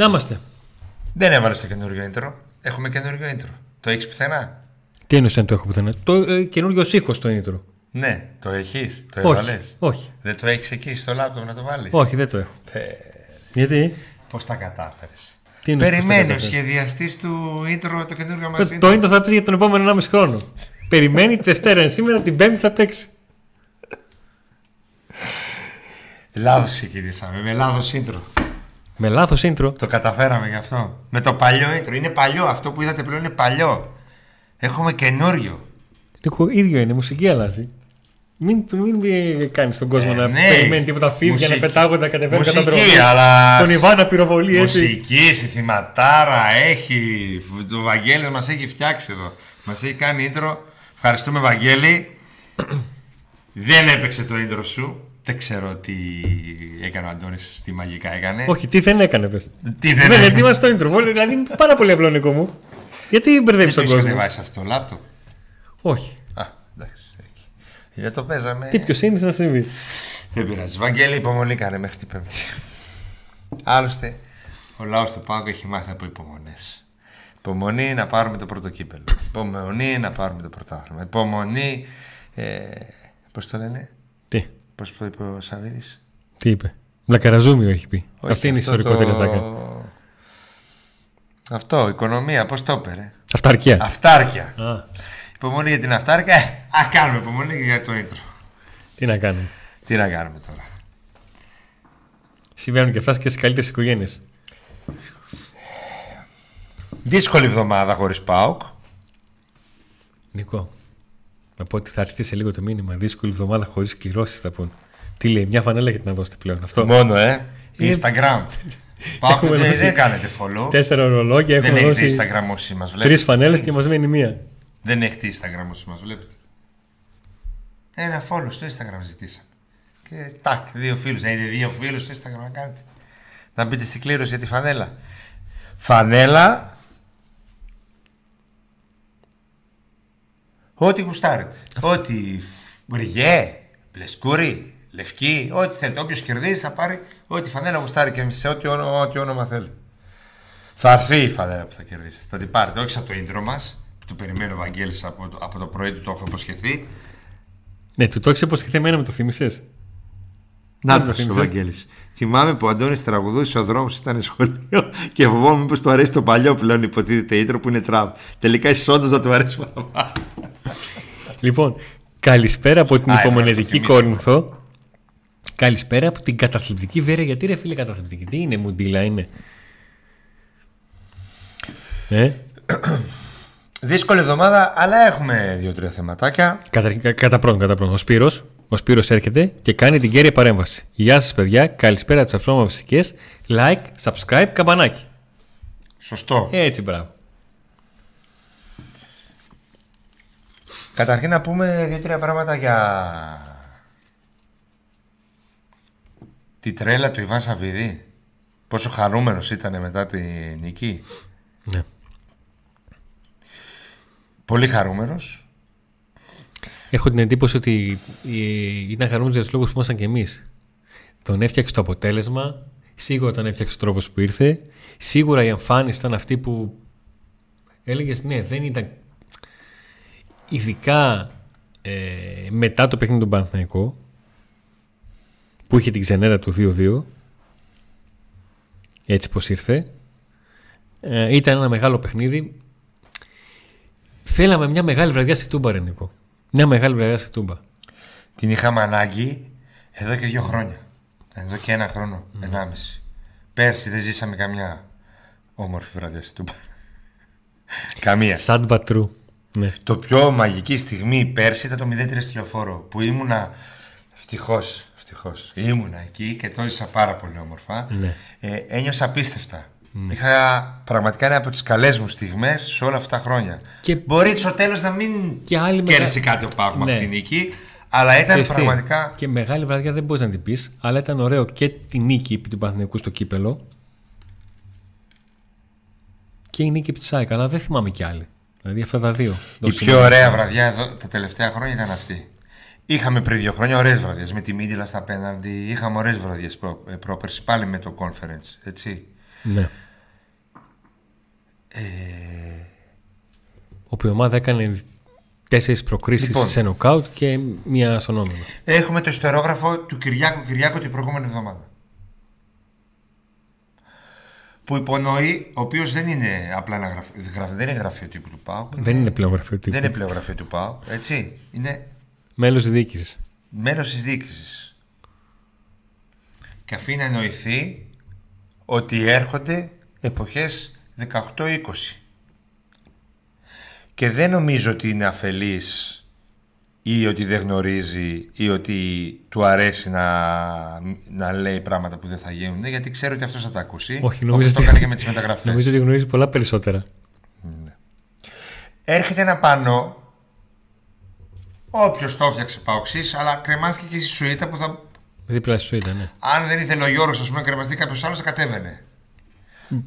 Να είμαστε. Δεν έβαλες το καινούριο intro. Έχουμε καινούριο intro. Το έχεις πουθενά; Τι εννοείς δεν το έχω πουθενά; Το ε, καινούριο ήχος το intro. Ναι, το έχεις; Το Όχι, έβαλες; όχι. Δεν το έχεις εκεί στο λάπτοπ να το βάλεις; Όχι, δεν το έχω. Γιατί; Πώς τα κατάφερες; Τι εννοείς πώς τα Περιμένεις ο κατάφερες; σχεδιαστής του intro το καινούριο μας Το, το intro θα πεις για τον επόμενο 1,5 χρόνο. Περιμένει τη Δευτέρα, είναι σήμερα, την Πέμπτη θα παίξει. Λάθος ξεκινήσαμε. Με λάθος intro. Με λάθος intro. Το καταφέραμε γι' αυτό. Με το παλιό intro. Είναι παλιό. Αυτό που είδατε πλέον είναι παλιό. Έχουμε καινούριο. Νίκο, ίδιο είναι, η μουσική αλλάζει. Μην, μην κάνεις τον κόσμο Ε, να ναι. περιμένει τίποτα φίδια, να Μουσική. πετάγονται, να κατεβαίνουν κατά Μουσική, δρόμο. αλλά. Τον Ιβάν να πυροβολεί έτσι. Μουσική, συνθηματάρα, έχει. Το Βαγγέλη μας έχει φτιάξει εδώ. Μας έχει κάνει intro. Ευχαριστούμε, Βαγγέλη. Δεν έπαιξε το intro σου. Δεν ξέρω τι έκανε ο Αντώνης, τι μαγικά έκανε. Όχι, τι δεν έκανε, πες. Τι Δεν δεν έκανε. ετοίμασε το intro. Βόλε, Δηλαδή είναι πάρα πολύ απλό, Νίκο μου. Γιατί μπερδεύεις Δεν το τον έχεις κόσμο; κατεβάσει αυτό το λάπτοπ. Όχι. Α, εντάξει. εκεί. Για το παίζαμε. Τι πιο σύνηθι να συμβεί. Δεν πειράζει. Βαγγέλη, υπομονή κάνε μέχρι την Πέμπτη. Άλλωστε, ο λαός του Πάουκ έχει μάθει από υπομονές. Υπομονή να πάρουμε το πρώτο κύπελο. Υπομονή να πάρουμε το πρωτάθλημα. Υπομονή. Ε, Πώς το λένε, Τι, Πώς το είπε ο Σαββίδης; τι είπε; Βλακαραζούμιο έχει πει. Αυτή είναι η ιστορικότερη ατάκα. Αυτό, οικονομία, πώς το έπαιρε. Αυταρκία. Αυτάρκεια. Α, Υπομονή για την αυτάρκεια. Ε, Α κάνουμε υπομονή και για το intro. τι να κάνουμε; Τι να κάνουμε τώρα; Συμβαίνουν και αυτά και στις καλύτερες οικογένειες. Δύσκολη εβδομάδα χωρίς Πάουκ. Νικό, να πω ότι θα έρθει σε λίγο το μήνυμα. Δύσκολη εβδομάδα χωρίς κληρώσεις θα πούν. Τι λέει, μια φανέλα γιατί να δώσετε πλέον. Αυτό. Μόνο, ε. Instagram. Πάω Έχουμε δεν, δώσει δεν κάνετε follow. Τέσσερα ορολόγια Δεν έχουμε έχετε δώσει Instagram όσοι μας τρεις βλέπετε. φανέλες και μας μένει μία. Δεν έχετε Instagram όσοι μας βλέπετε. Ένα follow στο Instagram ζητήσαμε. Και τάκ, δύο φίλους. Να είναι δύο φίλους στο Instagram να κάνετε. Να μπείτε στην κλήρωση για τη φανέλα. Φανέλα. Ό,τι γουστάρετε. Ό,τι μπριγέ, μπλεσκούρι, λευκή, ό,τι θέλετε. Όποιος κερδίζει θα πάρει ό,τι φανέλα γουστάρει και σε ό,τι όνομα, ό,τι όνομα θέλει. Θα έρθει η φανέλα που θα κερδίσετε. Θα την πάρετε, όχι σαν το intro μας. που Το περιμένει ο Βαγγέλης από το, από το πρωί του, το έχω υποσχεθεί. Ναι, του το έχεις υποσχεθεί εμένα με το θυμισέ. Να Δεν το το ο θύμισες. Βαγγέλης. Θυμάμαι που ο Αντώνης τραγουδούσε ο δρόμος ήταν σχολείο και φοβόμουν πω του αρέσει το παλιό πλέον υποτίθεται intro που είναι τραπ. Τελικά εσύ όντως να του αρέσει παραπάνω. Λοιπόν, καλησπέρα από την Α, έπρεπε να το υπομονετική θυμίσω. Κόρινθο. Καλησπέρα από την καταθλιπτική Βέρεια. Γιατί ρε φίλε καταθλιπτική, τι είναι, μουντίλα είναι; Ε, Δύσκολη εβδομάδα, αλλά έχουμε δύο-τρία θεματάκια. κατά, κα- κατά πρώτον, κατά πρώτον. Ο Σπύρος, ο Σπύρος έρχεται και κάνει την κέρια παρέμβαση. Γεια σας παιδιά, καλησπέρα από τις αυτόματα φυσικές. Like, subscribe, καμπανάκι. Σωστό. Έτσι, μπράβο. Καταρχήν να πούμε δύο-τρία πράγματα για τη τρέλα του Ιβάν Σαββίδη. Πόσο χαρούμενος ήταν μετά τη νίκη. Ναι. Πολύ χαρούμενος. Έχω την εντύπωση ότι ε, ήταν χαρούμενος για τους λόγους που ήμασταν και εμείς. Τον έφτιαξε το αποτέλεσμα, σίγουρα τον έφτιαξε ο τρόπος που ήρθε, σίγουρα η εμφάνιση ήταν αυτή που έλεγες ναι, δεν ήταν ειδικά ε, μετά το παιχνίδι του Παναθηναϊκό που είχε την ξενέρα του 2-2 έτσι πως ήρθε ε, ήταν ένα μεγάλο παιχνίδι θέλαμε μια μεγάλη βραδιά στη Τούμπα ρε Νίκο. Μια μεγάλη βραδιά στη Τούμπα Την είχαμε ανάγκη εδώ και δύο χρόνια. Εδώ και ένα χρόνο, ενάμιση. Πέρσι δεν ζήσαμε καμιά όμορφη βραδιά στην Τούμπα. Καμία. Sad but true. Ναι. Το πιο μαγική στιγμή πέρσι ήταν το 0-3 στη λεωφόρο που ήμουνα ευτυχώς. Ευτυχώς. Ήμουνα εκεί και το έζησα πάρα πολύ όμορφα. Ναι. Ε, ένιωσα απίστευτα. Είχα πραγματικά ένα από τις καλές μου στιγμές σε όλα αυτά τα χρόνια. Και- Μπορεί στο τέλος να μην Και άλλη κέρδισε μεγα- κάτι ο Πάουκ με Ναι. αυτή τη νίκη, αλλά ήταν Ξέρεις τι, πραγματικά. Και μεγάλη βραδιά δεν μπορείς να την πεις, αλλά ήταν ωραίο και τη νίκη επί του Παναθηναϊκού στο κύπελο και η νίκη επί της ΑΕΚ. Αλλά δεν θυμάμαι κι άλλη. Δηλαδή αυτά τα δύο. Η Δώσε πιο μου. ωραία βραδιά εδώ τα τελευταία χρόνια ήταν αυτή. Είχαμε πριν δύο χρόνια ωραίες βραδιές με τη Μίντιλα στα πέναντι. Είχαμε ωραίες βραδιές προ, ε, πρόπερση πάλι με το conference. Έτσι. Ναι. Ε, Όπου η ομάδα έκανε τέσσερις προκρίσεις Λοιπόν. σε νοκάουτ και μία στον όμιλο. έχουμε το ιστερόγραφο του Κυριάκου Κυριάκου την προηγούμενη εβδομάδα. Που υπονοεί, ο οποίος δεν είναι απλά ένα γραφείο, γραφ- δεν είναι γραφείο τύπου του ΠΑΟ. Δεν είναι πλέον γραφείο τύπου. Δεν είναι πλέον γραφείο του ΠΑΟ, έτσι. Είναι Μέλος διοίκησης. μέλος της διοίκησης. Και αφήνει να εννοηθεί ότι έρχονται εποχές 18-20. Και δεν νομίζω ότι είναι αφελής ή ότι δεν γνωρίζει ή ότι του αρέσει να, να λέει πράγματα που δεν θα γίνουν γιατί ξέρω ότι αυτός θα τα ακούσει Όχι, όπως νομίζω το ότι- έκανε και με τις μεταγραφές. Νομίζω ότι γνωρίζει πολλά περισσότερα. Έρχεται ένα πανό όποιος το έφτιαξε παοξής αλλά κρεμάστηκε και στη σουίτα που θα Δίπλα σου ήταν, ναι. Αν δεν ήθελε ο Γιώργος να πούμε, κρεμαστεί κάποιος άλλος, θα κατέβαινε.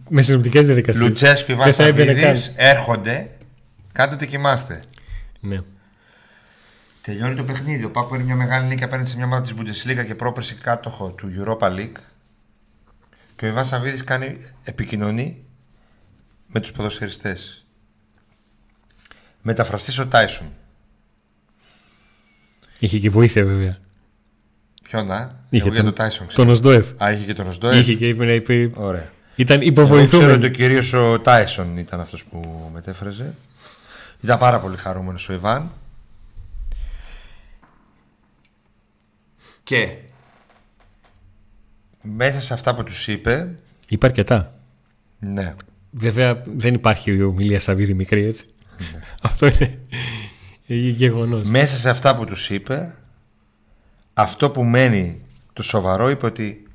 Με συνοπτικές διαδικασίες. Λουτσέσκου, Ιβάν Δεν θα έμπαινε Σαββίδης έρχονται, κάτω τι κοιμάστε. Ναι. Τελειώνει το παιχνίδι. Ο Πάκου παίρνει μια μεγάλη νίκη απέναντι σε μια ομάδα της Bundesliga και πρόπερση κάτοχο του Europa League. Και ο Ιβάν Σαββίδης κάνει επικοινωνεί με τους ποδοσφαιριστές. Μεταφραστής ο Τάισον. Είχε και βοήθεια βέβαια. Ποιον, α; Είχε Εγώ για τον- τον Τάισον ξέρω. Τον Οσδόεφ. Α, είχε και τον Οσδόεφ. Είχε και είπε, είπε, Ωραία. ήταν Εγώ ξέρω υποβοηθούμενο. ότι ο κυρίως ο Τάισον ήταν αυτός που μετέφραζε. Ήταν πάρα πολύ χαρούμενος ο Ιβάν. Και; Μέσα σε αυτά που τους είπε, Είπε αρκετά. ναι, Βέβαια δεν υπάρχει η ομιλία Σαββίδη μικρή έτσι. Ναι. Αυτό είναι γεγονός. μέσα σε αυτά που τους είπε, αυτό που μένει το σοβαρό είπε ότι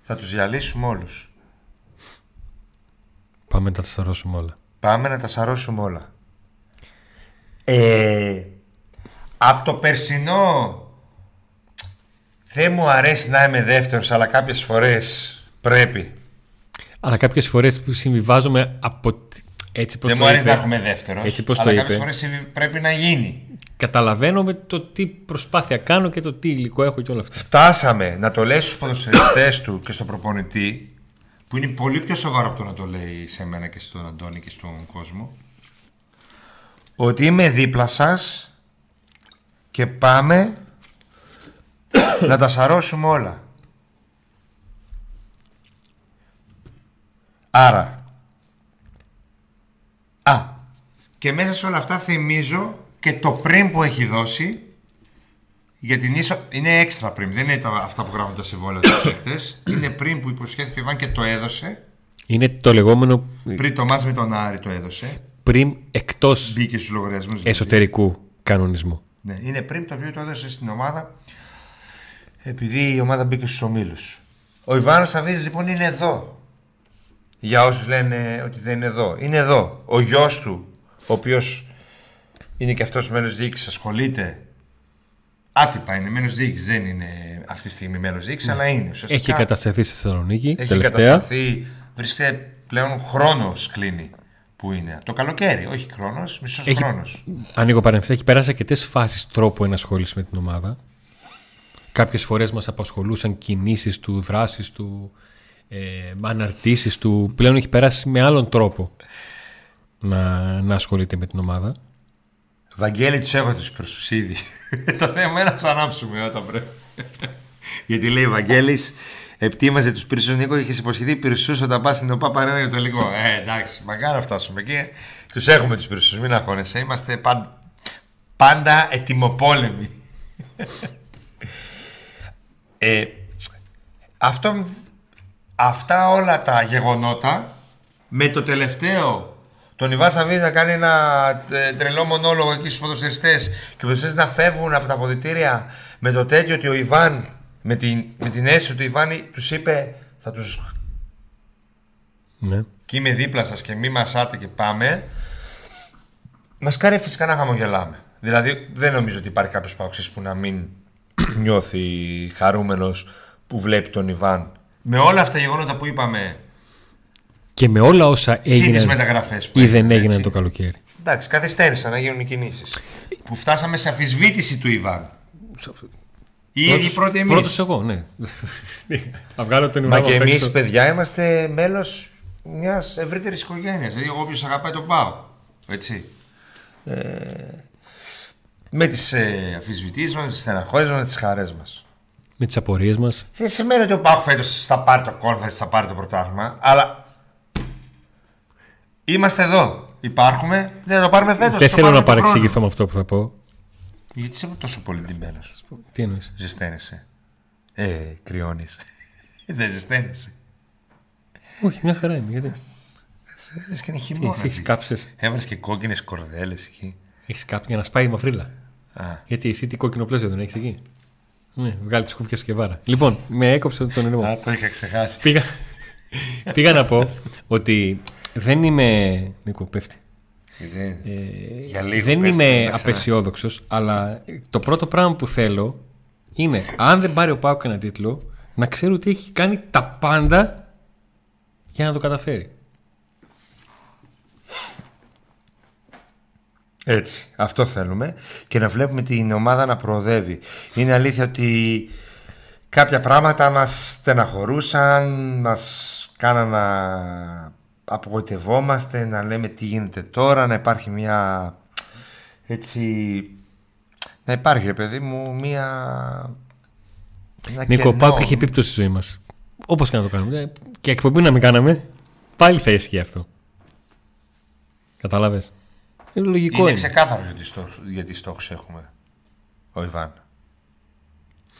θα τους διαλύσουμε όλους. Πάμε να τα σαρώσουμε όλα. Πάμε να τα σαρώσουμε όλα. Ε, από το περσινό δεν μου αρέσει να είμαι δεύτερος αλλά κάποιες φορές πρέπει. Αλλά κάποιες φορές συμβιβάζομαι από. τ- Έτσι πως δεν το μου αρέσει είπε. να έχουμε δεύτερος Έτσι πως αλλά το κάποιες είπε. φορές συμβι- πρέπει να γίνει. Καταλαβαίνω με το τι προσπάθεια κάνω και το τι υλικό έχω και όλα αυτά. Φτάσαμε να το λέει στους ποδοσφαιριστές του και στον προπονητή που είναι πολύ πιο σοβαρό από το να το λέει σε μένα και στον Αντώνη και στον κόσμο ότι είμαι δίπλα σας και πάμε να τα σαρώσουμε όλα. Άρα Α, και μέσα σε όλα αυτά θυμίζω και το πριν που έχει δώσει για την ίσο... Είναι έξτρα πριν. Δεν είναι τα... αυτά που γράφουν τα συμβόλαια τους παίκτες. Είναι πριν που υποσχέθηκε ο Ιβάν και το έδωσε. Είναι το λεγόμενο Πριν το μάτς με τον Άρη το έδωσε. πριν εκτός Μπήκε στους λογαριασμούς. δηλαδή. εσωτερικού κανονισμού. Ναι, είναι πριν το οποίο το έδωσε στην ομάδα επειδή η ομάδα μπήκε στους ομίλους. Ο Ιβάνος Σαββίδης λοιπόν είναι εδώ. Για όσους λένε ότι δεν είναι εδώ. Είναι εδώ. Ο γιος του, ο οποίος είναι και αυτός μέλος διοίκησης, ασχολείται. Άτυπα είναι μέλος διοίκησης, δεν είναι αυτή τη στιγμή μέλος διοίκησης, αλλά είναι ουσιαστικά. Έχει κατασταθεί στη Θεσσαλονίκη Έχει τελευταία. κατασταθεί, βρίσκεται πλέον χρόνος κλείνει που είναι. Το καλοκαίρι, όχι χρόνος, μισός Έχει- χρόνος. Ανοίγω παρένθεση, έχει περάσει αρκετές φάσεις τρόπο ενασχόλησης με την ομάδα. Κάποιες φορές μας απασχολούσαν κινήσεις του, δράσεις του, ε, αναρτήσεις του. Πλέον έχει περάσει με άλλον τρόπο να, να ασχολείται με την ομάδα. Βαγγέλη τους έχω του πυρσού ήδη. Το θέμα είναι να τους ανάψουμε όταν πρέπει. Γιατί λέει Βαγγέλης, ετοίμαζε τους πυρσούς Νίκο και είχες υποσχεθεί πυρσούς όταν πας στην ΟΠΑ Παρένα για το τελικό. Ε, εντάξει, μακάρι να φτάσουμε εκεί. Τους έχουμε τους πυρσούς, μην αγχώνεσαι. Είμαστε πάντα, πάντα ετοιμοπόλεμοι. ε, αυτό, αυτά όλα τα γεγονότα με το τελευταίο τον Ιβάν Σαββίδη να κάνει ένα ε, τρελό μονόλογο εκεί στους ποδοσφαιριστές και οι ποδοσφαιριστές να φεύγουν από τα αποδητήρια με το τέτοιο ότι ο Ιβάν με την, με την αίσθηση του Ιβάν τους είπε θα τους Ναι. και είμαι δίπλα σας και μη μασάτε και πάμε μας κάνει φυσικά να χαμογελάμε δηλαδή δεν νομίζω ότι υπάρχει κάποιος παοξής που να μην νιώθει χαρούμενος που βλέπει τον Ιβάν με όλα αυτά τα γεγονότα που είπαμε Και με όλα όσα Συν τις έγιναν μεταγραφές που ή δεν έγιναν, έγιναν έτσι. το καλοκαίρι. Εντάξει, καθυστέρησαν να γίνουν οι κινήσεις. Που φτάσαμε σε αφισβήτηση του Ιβάν. Οι ίδιοι πρώτοι εμείς. Πρώτος εγώ, ναι. Θα βγάλω τον Μα ουρανό. και απ' εμείς, έξω. παιδιά, είμαστε μέλος μιας ευρύτερης οικογένειας. Δηλαδή, εγώ όποιος αγαπάει τον Πάο. Έτσι. Ε, με τις ε, αμφισβητήσει μας, με τις στεναχώρες μας, με τις χαρές μας. Με τις απορίες μας. Δεν σημαίνει ότι ο Πάο φέτος θα πάρει το conference, θα πάρει το πρωτάθλημα, αλλά είμαστε εδώ. Υπάρχουμε, δεν θα το πάρουμε φέτος. Δεν θέλω να παρεξηγηθώ με αυτό που θα πω. Γιατί είσαι τόσο πολύ ντυμένος; Τι εννοείς; Ζεσταίνεσαι. Ε, κρυώνεις. δεν ζεσταίνεσαι. Όχι, μια χαρά είναι. Γιατί; Είδες και είναι Τι, χειμώνα. εσύ έχει κάψει. Έβαλε και κόκκινες κορδέλες εκεί. Έχεις κάψει για να σπάει η μαυρίλα. Α, Γιατί εσύ τι κόκκινο πλαίσιο δεν έχεις εκεί; Ναι, βγάλει τις κούφια και βάρα. Λοιπόν, με έκοψε τον ήρεμο. Α, το είχα ξεχάσει. πήγα, πήγα να πω ότι δεν είμαι. Νίκο, πέφτει. Δεν, Ε, Για λίγο δεν πέφτει, είμαι να ξανά. απεσιόδοξος, αλλά το πρώτο πράγμα που θέλω είναι αν δεν πάρει ο Πάουκ ένα τίτλο, να ξέρω ότι έχει κάνει τα πάντα για να το καταφέρει. Έτσι, αυτό θέλουμε και να βλέπουμε την ομάδα να προοδεύει. Είναι αλήθεια ότι κάποια πράγματα μας στεναχωρούσαν, μας κάναν να απογοητευόμαστε, να λέμε τι γίνεται τώρα, να υπάρχει μια έτσι... Να υπάρχει, ρε παιδί μου, μια... ένα Νίκο, ο κενό. Πάουκ έχει επίπτωση στη ζωή μας. Όπως και να το κάνουμε. Ε, Και εκπομπή να μην κάναμε, πάλι θα ισχύει αυτό. Κατάλαβε. Είναι λογικό. Είναι Είναι. ξεκάθαρο γιατί στόχους, γιατί στόχους έχουμε ο Ιβάν.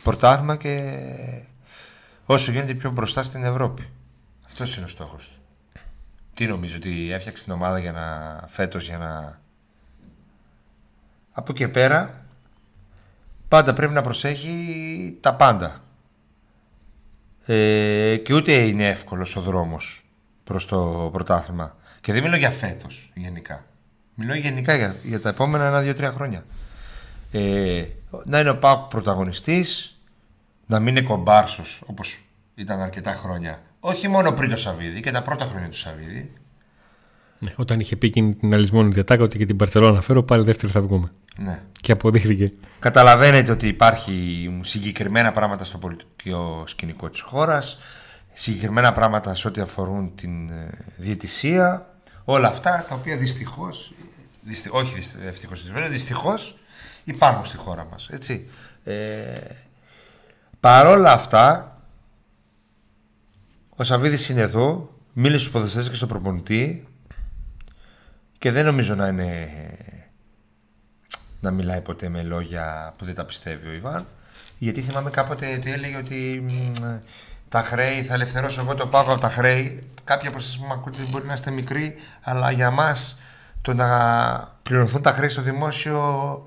Πρωτάθλημα και όσο γίνεται πιο μπροστά στην Ευρώπη. Αυτός είναι ο στόχος του. Τι νομίζω ότι έφτιαξε την ομάδα για να φέτος για να... Από εκεί πέρα πάντα πρέπει να προσέχει τα πάντα. Ε, και ούτε είναι εύκολος ο δρόμος προς το πρωτάθλημα. Και δεν μιλώ για φέτος γενικά. Μιλώ γενικά για, για τα επόμενα ένα, δύο, τρία χρόνια. Ε, να είναι ο Πάουκ πρωταγωνιστής, να μην είναι κομπάρσος όπως ήταν αρκετά χρόνια. Όχι μόνο πριν το Σαββίδι και τα πρώτα χρόνια του Σαββίδι. Ναι, όταν είχε πει εκείνη την αλυσμόνη διατάκα ότι και την Παρσελόνα φέρω, πάλι δεύτερη θα βγούμε. Ναι. Και αποδείχθηκε. Καταλαβαίνετε ότι υπάρχει συγκεκριμένα πράγματα στο πολιτικό σκηνικό της χώρας, συγκεκριμένα πράγματα σε ό,τι αφορούν την ε, διαιτησία, όλα αυτά τα οποία δυστυχώς, δυστι- όχι δυσ- ευτυχώς, δυστυχώς, δυστυχώς υπάρχουν στη χώρα μας, έτσι. Ε, παρόλα αυτά, ο Σαββίδης είναι εδώ, μίλησε στους ποδοσφαιριστές και στον προπονητή και δεν νομίζω να είναι να μιλάει ποτέ με λόγια που δεν τα πιστεύει ο Ιβάν. Γιατί θυμάμαι κάποτε ότι έλεγε ότι μ, τα χρέη, θα ελευθερώσω εγώ το πάγο από τα χρέη. Κάποιοι από εσάς που με ακούτε μπορεί να είστε μικροί, αλλά για μας το να πληρωθούν τα χρέη στο δημόσιο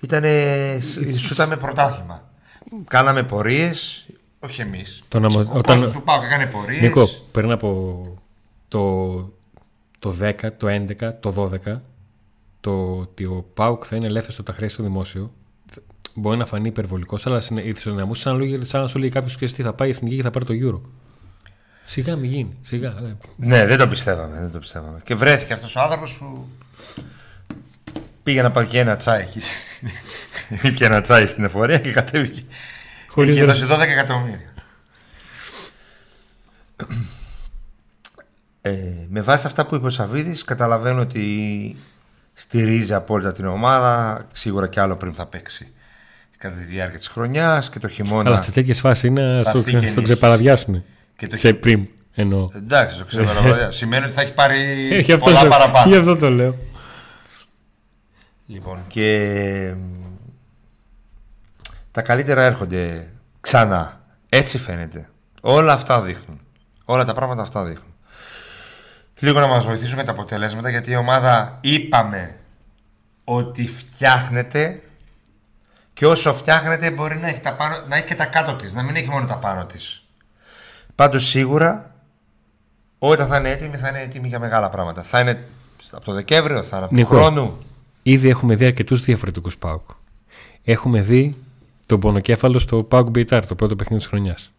ήταν σου ήταν πρωτάθλημα. Κάναμε πορείες, όχι εμείς. Το να μα- Ο όταν- κόσμος του ΠΑΟΚ έκανε πορείες. Νίκο, πριν από το, το 10, το 11, το 12, το ότι ο Πάουκ θα είναι ελεύθερος από τα χρέη στο δημόσιο, μπορεί να φανεί υπερβολικός, αλλά στην ισοδυναμούσε σαν, να λέγε- σαν να σου λέει κάποιος και τι θα πάει η εθνική και θα πάρει το Euro. Σιγά μην γίνει. Σιγά. ε. Ναι, δεν το πιστεύαμε, δεν το πιστεύαμε. Και βρέθηκε αυτός ο άνθρωπος που πήγε να πάρει και ένα τσάι εκεί. Ήπια ένα τσάι στην εφορία και κατέβηκε. Χωρίς Είχε δρα- δώσει 12 εκατομμύρια. Ε, με βάση αυτά που είπε ο Σαββίδης καταλαβαίνω ότι στηρίζει απόλυτα την ομάδα σίγουρα και άλλο πριν θα παίξει κατά τη διάρκεια της χρονιάς και το χειμώνα Καλά, σε τέτοιες φάσεις είναι Θα στο, έρθει και στο ενίσχυση. ξεπαραδιάσουν. Και το Σε χει- πριμ εννοώ. εντάξει το ξέρω αλλά σημαίνει ότι θα έχει πάρει Γι' αυτό, πολλά το- παραπάνω γι' αυτό το λέω. Λοιπόν, και μ, τα καλύτερα έρχονται ξανά. Έτσι φαίνεται. Όλα αυτά δείχνουν. Όλα τα πράγματα αυτά δείχνουν. Λίγο να μας βοηθήσουν για τα αποτελέσματα, γιατί η ομάδα είπαμε ότι φτιάχνεται και όσο φτιάχνεται μπορεί να έχει, τα πάνω, να έχει και τα κάτω της, να μην έχει μόνο τα πάνω της. Πάντως σίγουρα όταν θα είναι έτοιμη θα είναι έτοιμη για μεγάλα πράγματα. Θα είναι από το Δεκέμβριο, θα είναι από του Νίκο. χρόνου. Ήδη έχουμε δει αρκετούς διαφορετικούς Πάουκ. Έχουμε δει τον πονοκέφαλο στο Πάουκ Μπεϊτάρ, το πρώτο παιχνίδι της χρονιάς.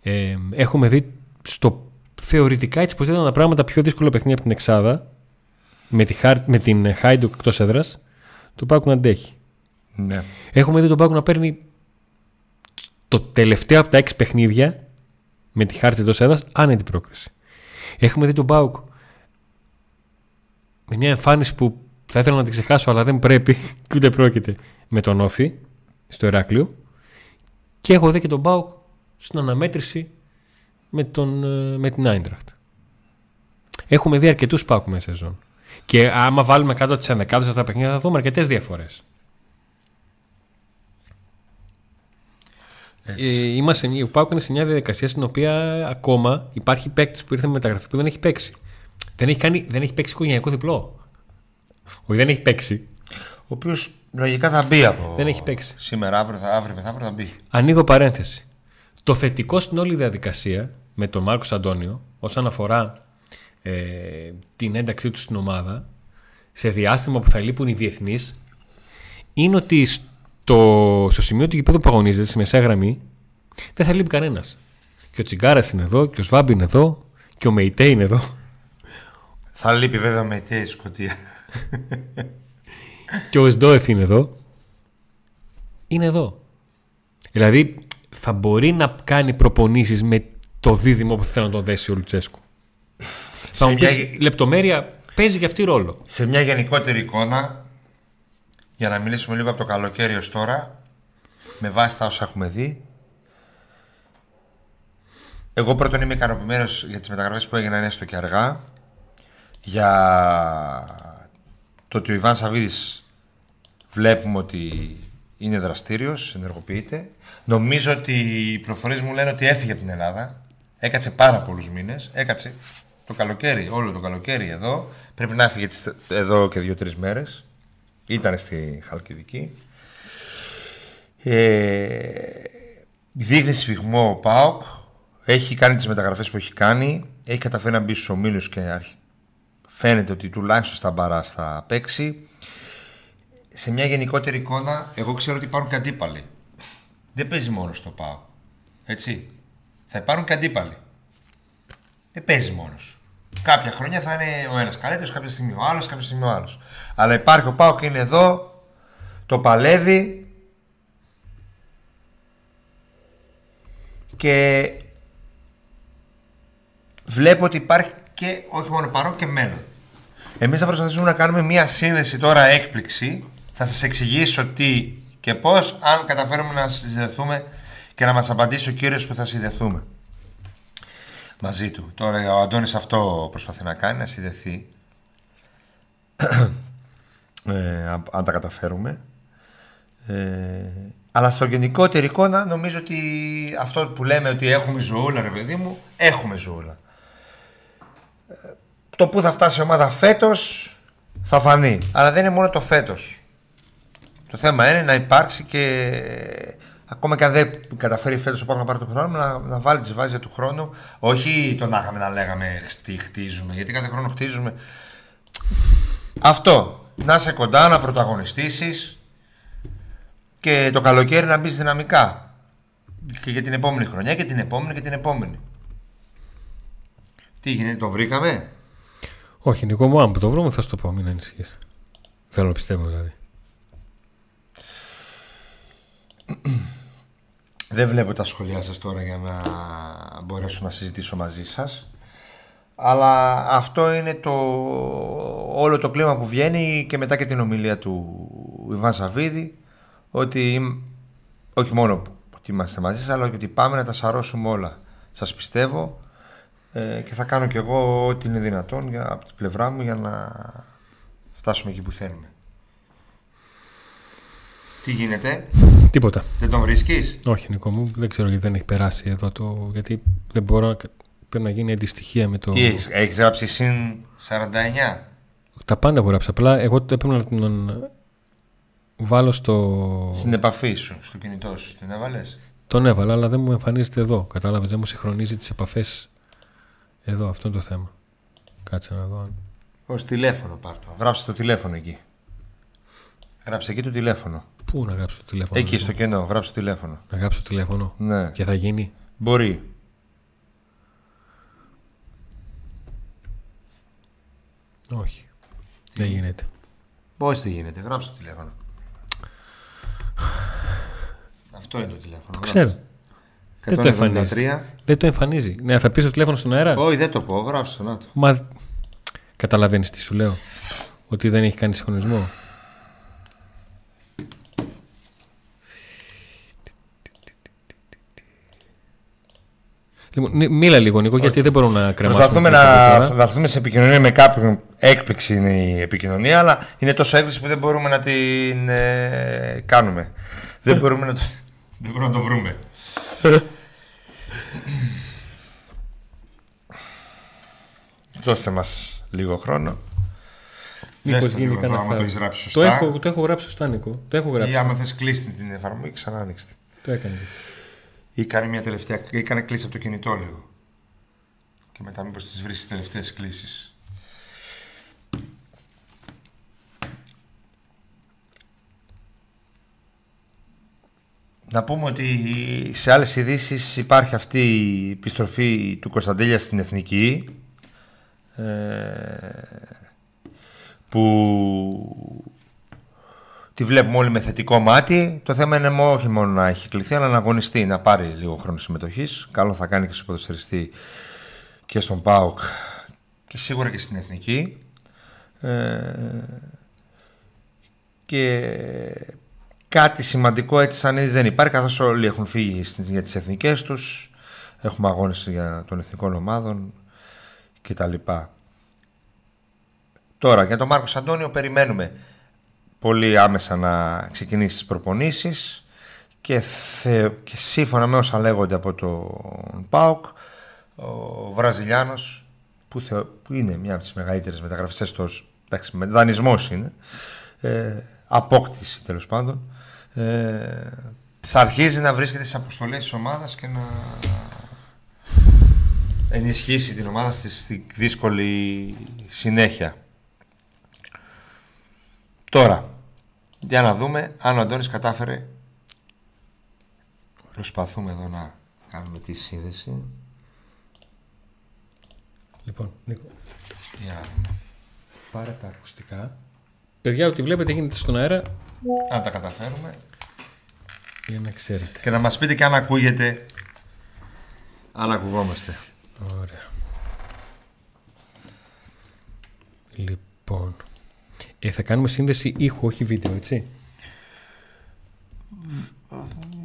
Ε, έχουμε δει στο θεωρητικά έτσι πως ήταν τα πράγματα πιο δύσκολο παιχνίδι από την Εξάδα με, τη, Χάρ- με την Χάιντουκ εκτός έδρας, το Πάουκ να αντέχει. Ναι. Έχουμε δει τον Πάουκ να παίρνει το τελευταίο από τα έξι παιχνίδια με τη χάρτη εντό έδρας άνετη πρόκριση. Έχουμε δει τον Πάουκ με μια εμφάνιση που θα ήθελα να την ξεχάσω, αλλά δεν πρέπει και ούτε πρόκειται με τον Όφη στο Εράκλειο. Και έχω δει και τον Πάουκ στην αναμέτρηση με, τον, ε, με την Άιντραχτ. Έχουμε δει αρκετούς Πάουκ μέσα σεζόν. Και άμα βάλουμε κάτω τις ενδεκάδε αυτά τα παιχνίδια, θα δούμε αρκετές διαφορές. Ε, είμαστε, ο Πάουκ είναι σε μια διαδικασία στην οποία ακόμα υπάρχει παίκτης που ήρθε με μεταγραφή που δεν έχει παίξει. Δεν έχει, κάνει, δεν έχει παίξει οικογενειακό διπλό. Όχι, δεν έχει παίξει. Ο οποίος λογικά θα μπει από. Δεν έχει παίξει. Σήμερα, αύριο, θα, αύριο μεθαύριο θα μπει. Ανοίγω παρένθεση. Το θετικό στην όλη διαδικασία με τον Μάρκος Αντώνιο όσον αφορά ε, την ένταξή του στην ομάδα σε διάστημα που θα λείπουν οι διεθνείς είναι ότι στο, στο σημείο του γηπέδου που αγωνίζεται, στη μεσαία γραμμή, δεν θα λείπει κανένας. Και ο Τσιγκάρας είναι εδώ, και ο Σβάμπ είναι εδώ, και ο Μεϊτέ είναι εδώ. Θα λείπει βέβαια με τη σκοτία. και ο Εσντόεφ είναι εδώ. Είναι εδώ. Δηλαδή θα μπορεί να κάνει προπονήσεις με το δίδυμο που θέλει να το δέσει ο Λουτσέσκου. θα μου πεις, μια... λεπτομέρεια παίζει και αυτή ρόλο. Σε μια γενικότερη εικόνα, για να μιλήσουμε λίγο από το καλοκαίρι ως τώρα, με βάση τα όσα έχουμε δει, εγώ πρώτον είμαι ικανοποιημένος για τις μεταγραφές που έγιναν έστω και αργά, για το ότι ο Ιβάν Σαββίδης βλέπουμε ότι είναι δραστήριος, ενεργοποιείται. Νομίζω ότι οι προφορές μου λένε ότι έφυγε από την Ελλάδα. Έκατσε πάρα πολλούς μήνες. Έκατσε το καλοκαίρι, όλο το καλοκαίρι εδώ. Πρέπει να έφυγε εδώ και δύο-τρεις μέρες. Ήταν στη Χαλκιδική. Ε, δείχνει σφιγμό ο ΠΑΟΚ. Έχει κάνει τις μεταγραφές που έχει κάνει. Έχει καταφέρει να μπει στους ομίλους και φαίνεται ότι τουλάχιστον στα μπαρά θα παίξει. Σε μια γενικότερη εικόνα, εγώ ξέρω ότι υπάρχουν και αντίπαλοι. Δεν παίζει μόνος στο ΠΑΟ. Έτσι. Θα υπάρχουν και αντίπαλοι. Δεν παίζει μόνος. Κάποια χρόνια θα είναι ο ένας καλύτερος, κάποια στιγμή ο άλλος, κάποια στιγμή ο άλλος. Αλλά υπάρχει ο ΠΑΟ και είναι εδώ, το παλεύει και βλέπω ότι υπάρχει και όχι μόνο παρόν και μέλλον. Εμείς θα προσπαθήσουμε να κάνουμε μία σύνδεση τώρα έκπληξη. Θα σας εξηγήσω τι και πώς, αν καταφέρουμε να συνδεθούμε και να μας απαντήσει ο κύριος που θα συνδεθούμε μαζί του. Τώρα ο Αντώνης αυτό προσπαθεί να κάνει, να συνδεθεί. ε, αν τα καταφέρουμε. Ε, αλλά στο γενικότερη εικόνα νομίζω ότι αυτό που λέμε ότι έχουμε ζωούλα ρε παιδί μου, έχουμε ζωούλα. Ε, το που θα φτάσει η ομάδα φέτος θα φανεί. Αλλά δεν είναι μόνο το φέτος. Το θέμα είναι να υπάρξει και ακόμα και αν δεν καταφέρει φέτος ο να πάρει το πρωτάθλημα, να, να βάλει τις βάσεις του χρόνου. Όχι το να είχαμε να λέγαμε τι χτίζουμε, γιατί κάθε χρόνο χτίζουμε. Αυτό. Να είσαι κοντά, να πρωταγωνιστήσεις και το καλοκαίρι να μπεις δυναμικά. Και για την επόμενη χρονιά και την επόμενη και την επόμενη. Τι γίνεται, το βρήκαμε; Όχι, Νικό μου, αν το βρούμε θα σου το πω, μην ανησυχείς. Θέλω να πιστεύω δηλαδή. Δεν βλέπω τα σχόλιά σας τώρα για να μπορέσω να συζητήσω μαζί σας. Αλλά αυτό είναι το όλο το κλίμα που βγαίνει και μετά και την ομιλία του Ιβάν Σαββίδη ότι όχι μόνο ότι είμαστε μαζί σας αλλά ότι πάμε να τα σαρώσουμε όλα. Σας πιστεύω ε, και θα κάνω κι εγώ ό,τι είναι δυνατόν για, από την πλευρά μου για να φτάσουμε εκεί που θέλουμε. Τι γίνεται, Τίποτα. Δεν τον βρίσκεις; Όχι, Νικό μου, δεν ξέρω γιατί δεν έχει περάσει εδώ το. Γιατί δεν μπορώ να. Πρέπει να γίνει αντιστοιχεία με το. Τι έχεις, έχεις γράψει συν 49. Τα πάντα έχω γράψει. Απλά εγώ έπρεπε να τον βάλω στο. Στην επαφή σου, στο κινητό σου. Την έβαλες; Τον έβαλα, αλλά δεν μου εμφανίζεται εδώ. Κατάλαβες, δεν μου συγχρονίζει τις επαφές εδώ, αυτό είναι το θέμα. Κάτσε να δω. Ω τηλέφωνο πάρ' το. Γράψε το τηλέφωνο εκεί. Γράψε εκεί το τηλέφωνο. Πού να γράψω το τηλέφωνο; Εκεί στο κενό, γράψε το τηλέφωνο. Να γράψω το τηλέφωνο; Ναι. Και θα γίνει; Μπορεί. Όχι. Δεν γίνεται. Πώς δεν γίνεται, γράψε το τηλέφωνο. Αυτό είναι το τηλέφωνο. Το ξέρω. Δεν το εμφανίζει. 173. Δεν το εμφανίζει. Ναι, θα πεις το τηλέφωνο στον αέρα. Όχι, δεν το πω. Γράψω το. Να το. Μα καταλαβαίνεις τι σου λέω. Ότι δεν έχει κάνει συγχρονισμό. Λοιπόν, νι- μίλα λίγο Νίκο, γιατί δεν μπορούμε να κρεμάσουμε. Προσπαθούμε τίποτα να, τώρα. να έρθουμε σε επικοινωνία με κάποιον. Έκπληξη είναι η επικοινωνία, αλλά είναι τόσο έκπληξη που δεν μπορούμε να την ε, κάνουμε. δεν, μπορούμε να το, δεν μπορούμε να το βρούμε. Δώστε μας λίγο χρόνο. Μήπως Δες το γίνει λίγο εδώ, κανένα άμα το θάρρο. έχεις γράψει Το σωστά. έχω, το έχω γράψει σωστά, Νίκο. Το έχω Ή γράψει. άμα θες κλείσει την εφαρμογή, ξανά άνοιξε την. Το έκανε. Ή κάνει μια τελευταία. ή κάνε κλείσει από το κινητό λίγο. Και μετά μήπως τις βρεις τις τελευταίες κλήσεις. Να πούμε ότι σε άλλες ειδήσεις υπάρχει αυτή η επιστροφή του Κωνσταντέλια στην Εθνική ε, που τη βλέπουμε όλοι με θετικό μάτι. Το θέμα είναι μο- όχι μόνο να έχει κληθεί, αλλά να αγωνιστεί, να πάρει λίγο χρόνο συμμετοχής. Καλό θα κάνει και στον ποδοσφαιριστή και στον ΠΑΟΚ και σίγουρα και στην Εθνική. Ε, και κάτι σημαντικό έτσι σαν είδη δεν υπάρχει καθώς όλοι έχουν φύγει στις- για τις εθνικές τους έχουμε αγώνες για των εθνικών ομάδων και τα λοιπά. Τώρα για τον Μάρκος Αντώνιο περιμένουμε πολύ άμεσα να ξεκινήσει τις προπονήσεις και, θε, και σύμφωνα με όσα λέγονται από τον ΠΑΟΚ ο Βραζιλιάνος που, θε- που είναι μια από τις μεγαλύτερες μεταγραφές τόσο, εντάξει, με δανεισμός είναι ε, απόκτηση τέλος πάντων ε, θα αρχίζει να βρίσκεται στις αποστολές της ομάδας και να ενισχύσει την ομάδα στη, στη δύσκολη συνέχεια. Τώρα, για να δούμε αν ο Αντώνης κατάφερε. Προσπαθούμε εδώ να κάνουμε τη σύνδεση. Λοιπόν, Νίκο, για να δούμε. Πάρε τα ακουστικά. Παιδιά, ό,τι βλέπετε γίνεται στον αέρα αν τα καταφέρουμε για να ξέρετε. και να μας πείτε και αν ακούγεται αν ακουγόμαστε Ωραία. Λοιπόν. Ε, θα κάνουμε σύνδεση ήχου, όχι βίντεο, έτσι;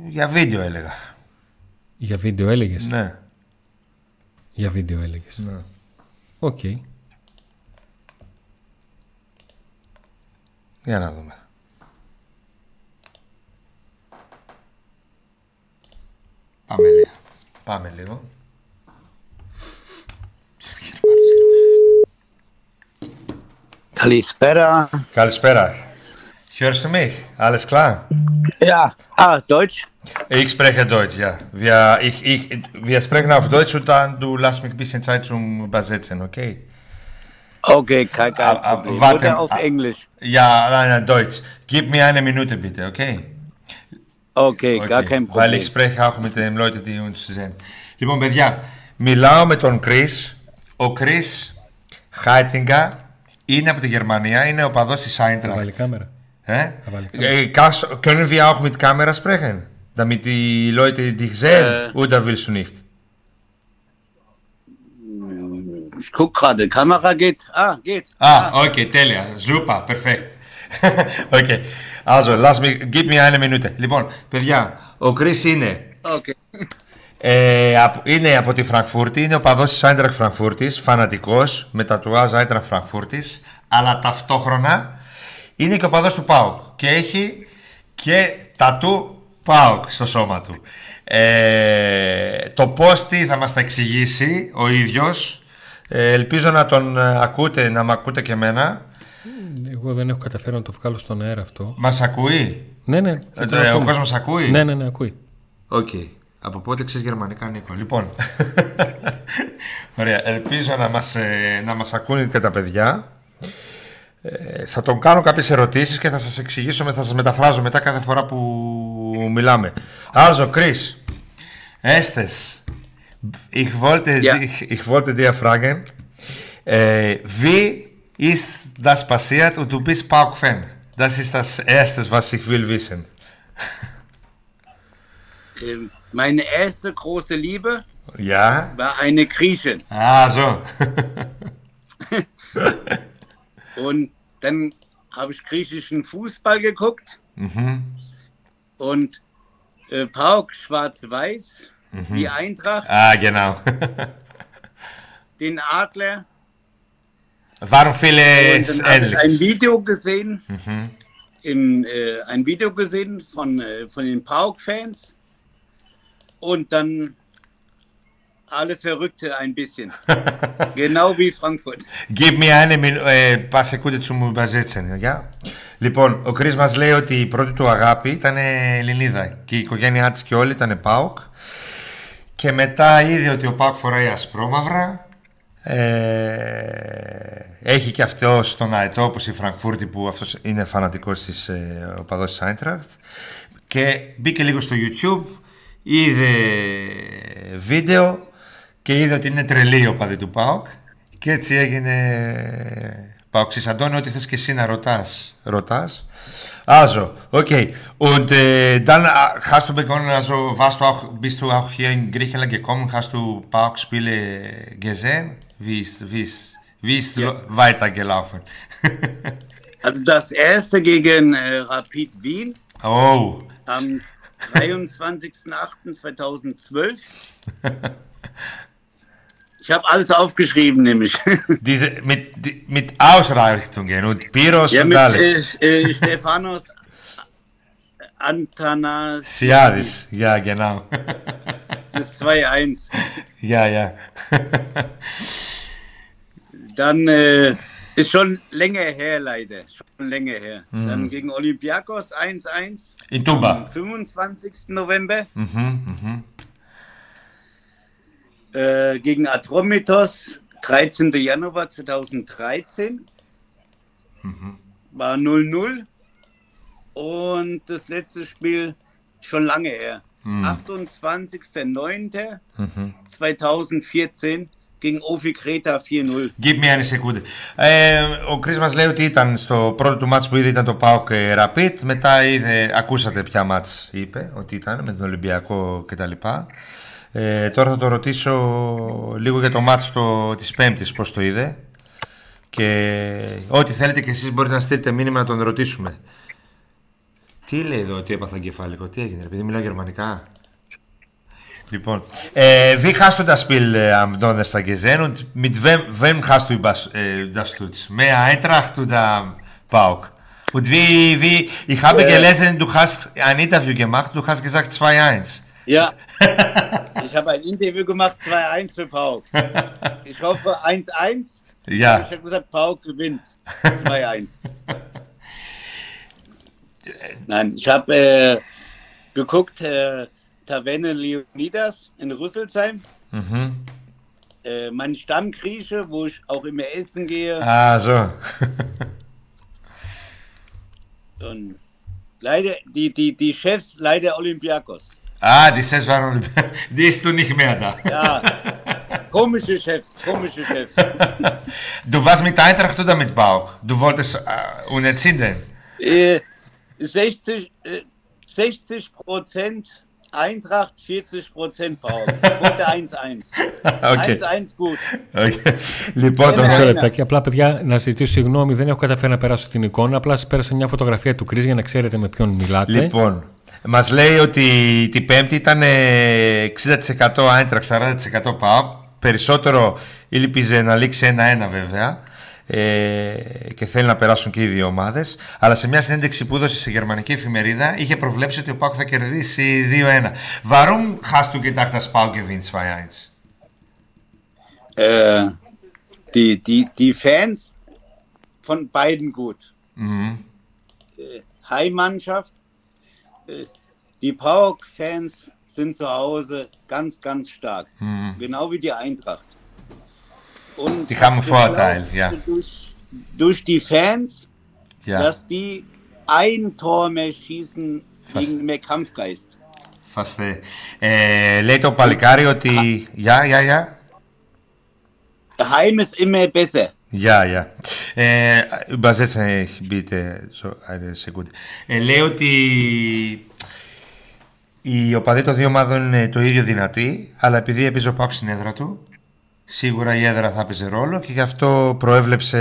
για βίντεο έλεγα Για βίντεο έλεγες; ναι, Για βίντεο έλεγες. ναι. Οκ. για να δούμε πάμε λίγο πάμε λίγο Kalispera. Καλησπέρα. Hörst du mich? Alles klar? Ja. Ah, Deutsch? Ich spreche Deutsch, ja. Wir, ich, ich, wir sprechen auf Deutsch und dann du lass mich ein bisschen Zeit zum Übersetzen, okay? Okay, kein, kein Ah, ah, Problem. warte, Oder auf ah. Englisch? Ja, nein, nein, Deutsch. Gib mir eine Minute bitte, okay? Okay, gar Okay. kein Weil Problem. ich spreche auch mit den Leuten, die uns sehen. Λοιπόν, παιδιά, μιλάω με τον Chris. Ο Chris Χάιτιγκα είναι από τη Γερμανία, είναι ο παδός της Θα βάλει Άιντραχτ. κάμερα. Hä? Aber Äh, kannst, können wir auch mit Kamera sprechen? Damit die Leute dich sehen? Äh. Oder willst du nicht? Ich guck gerade, Kamera geht. Ah, geht. Ah, okay, τέλεια. Super, perfekt. Okay. Also, lass mich, gib mir eine Minute. Λοιπόν, παιδιά, ο Chris είναι, Okay. ε, απ- είναι από τη Φραγκφούρτη, είναι ο παδός της Άιντραχτ Φραγκφούρτης, φανατικός, με τατουάζ Άιντραχτ Φραγκφούρτης, αλλά ταυτόχρονα είναι και ο παδός του ΠΑΟΚ και έχει και τατού ΠΑΟΚ στο σώμα του. Ε, το πώς τι θα μας τα εξηγήσει ο ίδιος, ε, ελπίζω να τον ε, ακούτε, να με ακούτε και εμένα. Εγώ δεν έχω καταφέρει να το βγάλω στον αέρα αυτό. Μας ακούει, Ναι, ναι. ε, το ε, ο ακούμε. κόσμος ακούει; Ναι, ναι, ναι, ακούει. Οκ. Από πότε ξέρεις γερμανικά, Νίκο; Λοιπόν, ωραία. Ελπίζω να μας, ε, να μας ακούνε και τα παιδιά. Ε, θα τον κάνω κάποιες ερωτήσεις και θα σας εξηγήσω, με- θα σας μεταφράζω μετά κάθε φορά που μιλάμε. Also, Chris, erstens, ich wollte, Ja. dich, ich wollte dir fragen, äh, wie ist das passiert und du bist Pauk-Fan? Das ist das Erste, was ich will wissen. Ähm, meine erste große Liebe ja? war eine Griechin. Ah, so. und dann habe ich griechischen Fußball geguckt mhm. und äh, Pauk schwarz-weiß mhm. wie Eintracht. Ah, genau. den Adler Waren Und viele dann habe ich ein ähnlich. Video gesehen, Mhm. im, äh, ein Video gesehen von, äh, von den Pauk-Fans und dann alle Verrückte ein bisschen. genau wie Frankfurt. Gib me eine μιν... ε, πάσε κούτε του μου μπαζέτσεν, γεια. Λοιπόν, ο Κρίς μας λέει ότι η πρώτη του αγάπη ήταν Ελληνίδα και η οικογένειά της και όλοι ήταν ΠΑΟΚ και μετά είδε ότι ο ΠΑΟΚ φοράει ασπρόμαυρα ε, έχει και αυτό στον αετό όπως η Φραγκφούρτη που αυτός είναι φανατικός της ε, οπαδός της Άιντραχτ και μπήκε λίγο στο YouTube είδε βίντεο και είδε ότι είναι τρελή ο παδί του ΠΑΟΚ και έτσι έγινε Παοξής Αντώνη, ό,τι θες και εσύ να ρωτάς. Ρωτάς. Also, okay. Und äh, dann äh, hast du begonnen, also warst du auch, bist du auch hier in Griechenland gekommen, hast du Pauk-Spiele gesehen? Wie ist, wie ist, wie ist Ja. weitergelaufen? Also das erste gegen äh, Rapid Wien oh, am 23.08.2012. Ich habe alles aufgeschrieben, nämlich. diese, mit, die, mit Ausrichtungen und Pyros ja, und mit alles. äh, äh, Stefanos Antanas, Siadis, ja, genau. das 2-1. ja, ja. Dann äh, ist schon länger her, leider. Schon länger her. Dann gegen Olympiakos 1-1 In am Tuba. 25. November. Mhm, mhm. Äh, gegen Atromitos 13. Januar 2013. War 0-0. Und das letzte Spiel schon lange her. 28.09.2014 gegen Ofi Kreta 4-0. Give me any second. Ε, ο Chris μας λέει ότι ήταν στο πρώτο του μάτς που είδε ήταν το PAOK Rapid. Μετά είδε, ακούσατε ποια μάτς είπε ότι ήταν με τον Ολυμπιακό κτλ. Ε, τώρα θα το ρωτήσω λίγο για το μάτς το, της Πέμπτης πώς το είδε. Και ό,τι θέλετε και εσείς μπορείτε να στείλετε μήνυμα να τον ρωτήσουμε. Τι λέει εδώ ότι έπαθα εγκεφαλικό, τι έγινε, επειδή μιλάω γερμανικά. Λοιπόν, äh, wie hast du das Spiel äh, am Donnerstag gesehen und mit wem, wem hast du übers, äh, das Lutz? Mehr Eintracht oder Pauk? Und wie, wie, ich habe Äh. gelesen, du hast ein Interview gemacht, du hast gesagt 2-1. Ja, ich habe ein Interview gemacht, 2-1 für Pauk. Ich hoffe 1-1. Ich Ja, habe gesagt, Pauk gewinnt 2-1. Nein, ich habe äh, geguckt, äh, Taverne Leonidas in Rüsselsheim. mhm. Äh, mein Stammgrieche, wo ich auch immer essen gehe. Also, Und leider, die, die, die Chefs, leider Olympiakos. ah, die Sess waren, die ist du nicht mehr da. Ja, komische Chefs, komische Chefs. Du warst mit Eintracht oder mit Pauk? Du wolltest äh, unentschieden. Äh, 60, äh, 60 Prozent Eintracht, 40 Prozent Paul. Punkte 1-1. Okay. 1-1 gut. okay. Λοιπόν, τον, Ένα. Μισό λεπτάκι. Απλά, παιδιά, να ζητήσω συγγνώμη, δεν έχω καταφέρει να περάσω την εικόνα. Απλά σας πέρασα μια φωτογραφία του Κρι για να ξέρετε με ποιον μιλάτε. Λοιπόν, μας λέει ότι την Πέμπτη ήταν ε, 60% Άιντραξ, 40% ΠΑΟΚ. Περισσότερο ήλπιζε να λήξει 1-1 βέβαια. Ε, και θέλει να περάσουν και οι δύο ομάδε. Αλλά σε μια συνέντευξη που έδωσε σε γερμανική εφημερίδα είχε προβλέψει ότι ο ΠΑΟΚ θα κερδίσει 2-1. Warum hast du gedacht, dass PAOK gewinnt 2-1? Äh, die, die, die Fans von beiden gut. Mhm. Äh, Heimmannschaft. Äh, die PAOK-Fans sind zu Hause ganz, ganz stark. Genau wie die Eintracht. Und Die haben einen ich Vorteil, glaube, ja. Durch, durch die Fans, Ja, dass die ein Tor mehr schießen Fast. wegen mehr Kampfgeist. φαστε. Ε, λέει το παλικάρι ότι. Γεια, γεια, γεια. Heim ist immer besser. Ja, ja. Ε, übersetzen, bitte, so eine Sekunde. Ε, λέει ότι Οι οπαδοί των δύο ομάδων είναι το ίδιο δυνατοί, αλλά επειδή έπαιζε ο Πάουκ στην έδρα του, σίγουρα η έδρα θα έπαιζε ρόλο και γι' αυτό προέβλεψε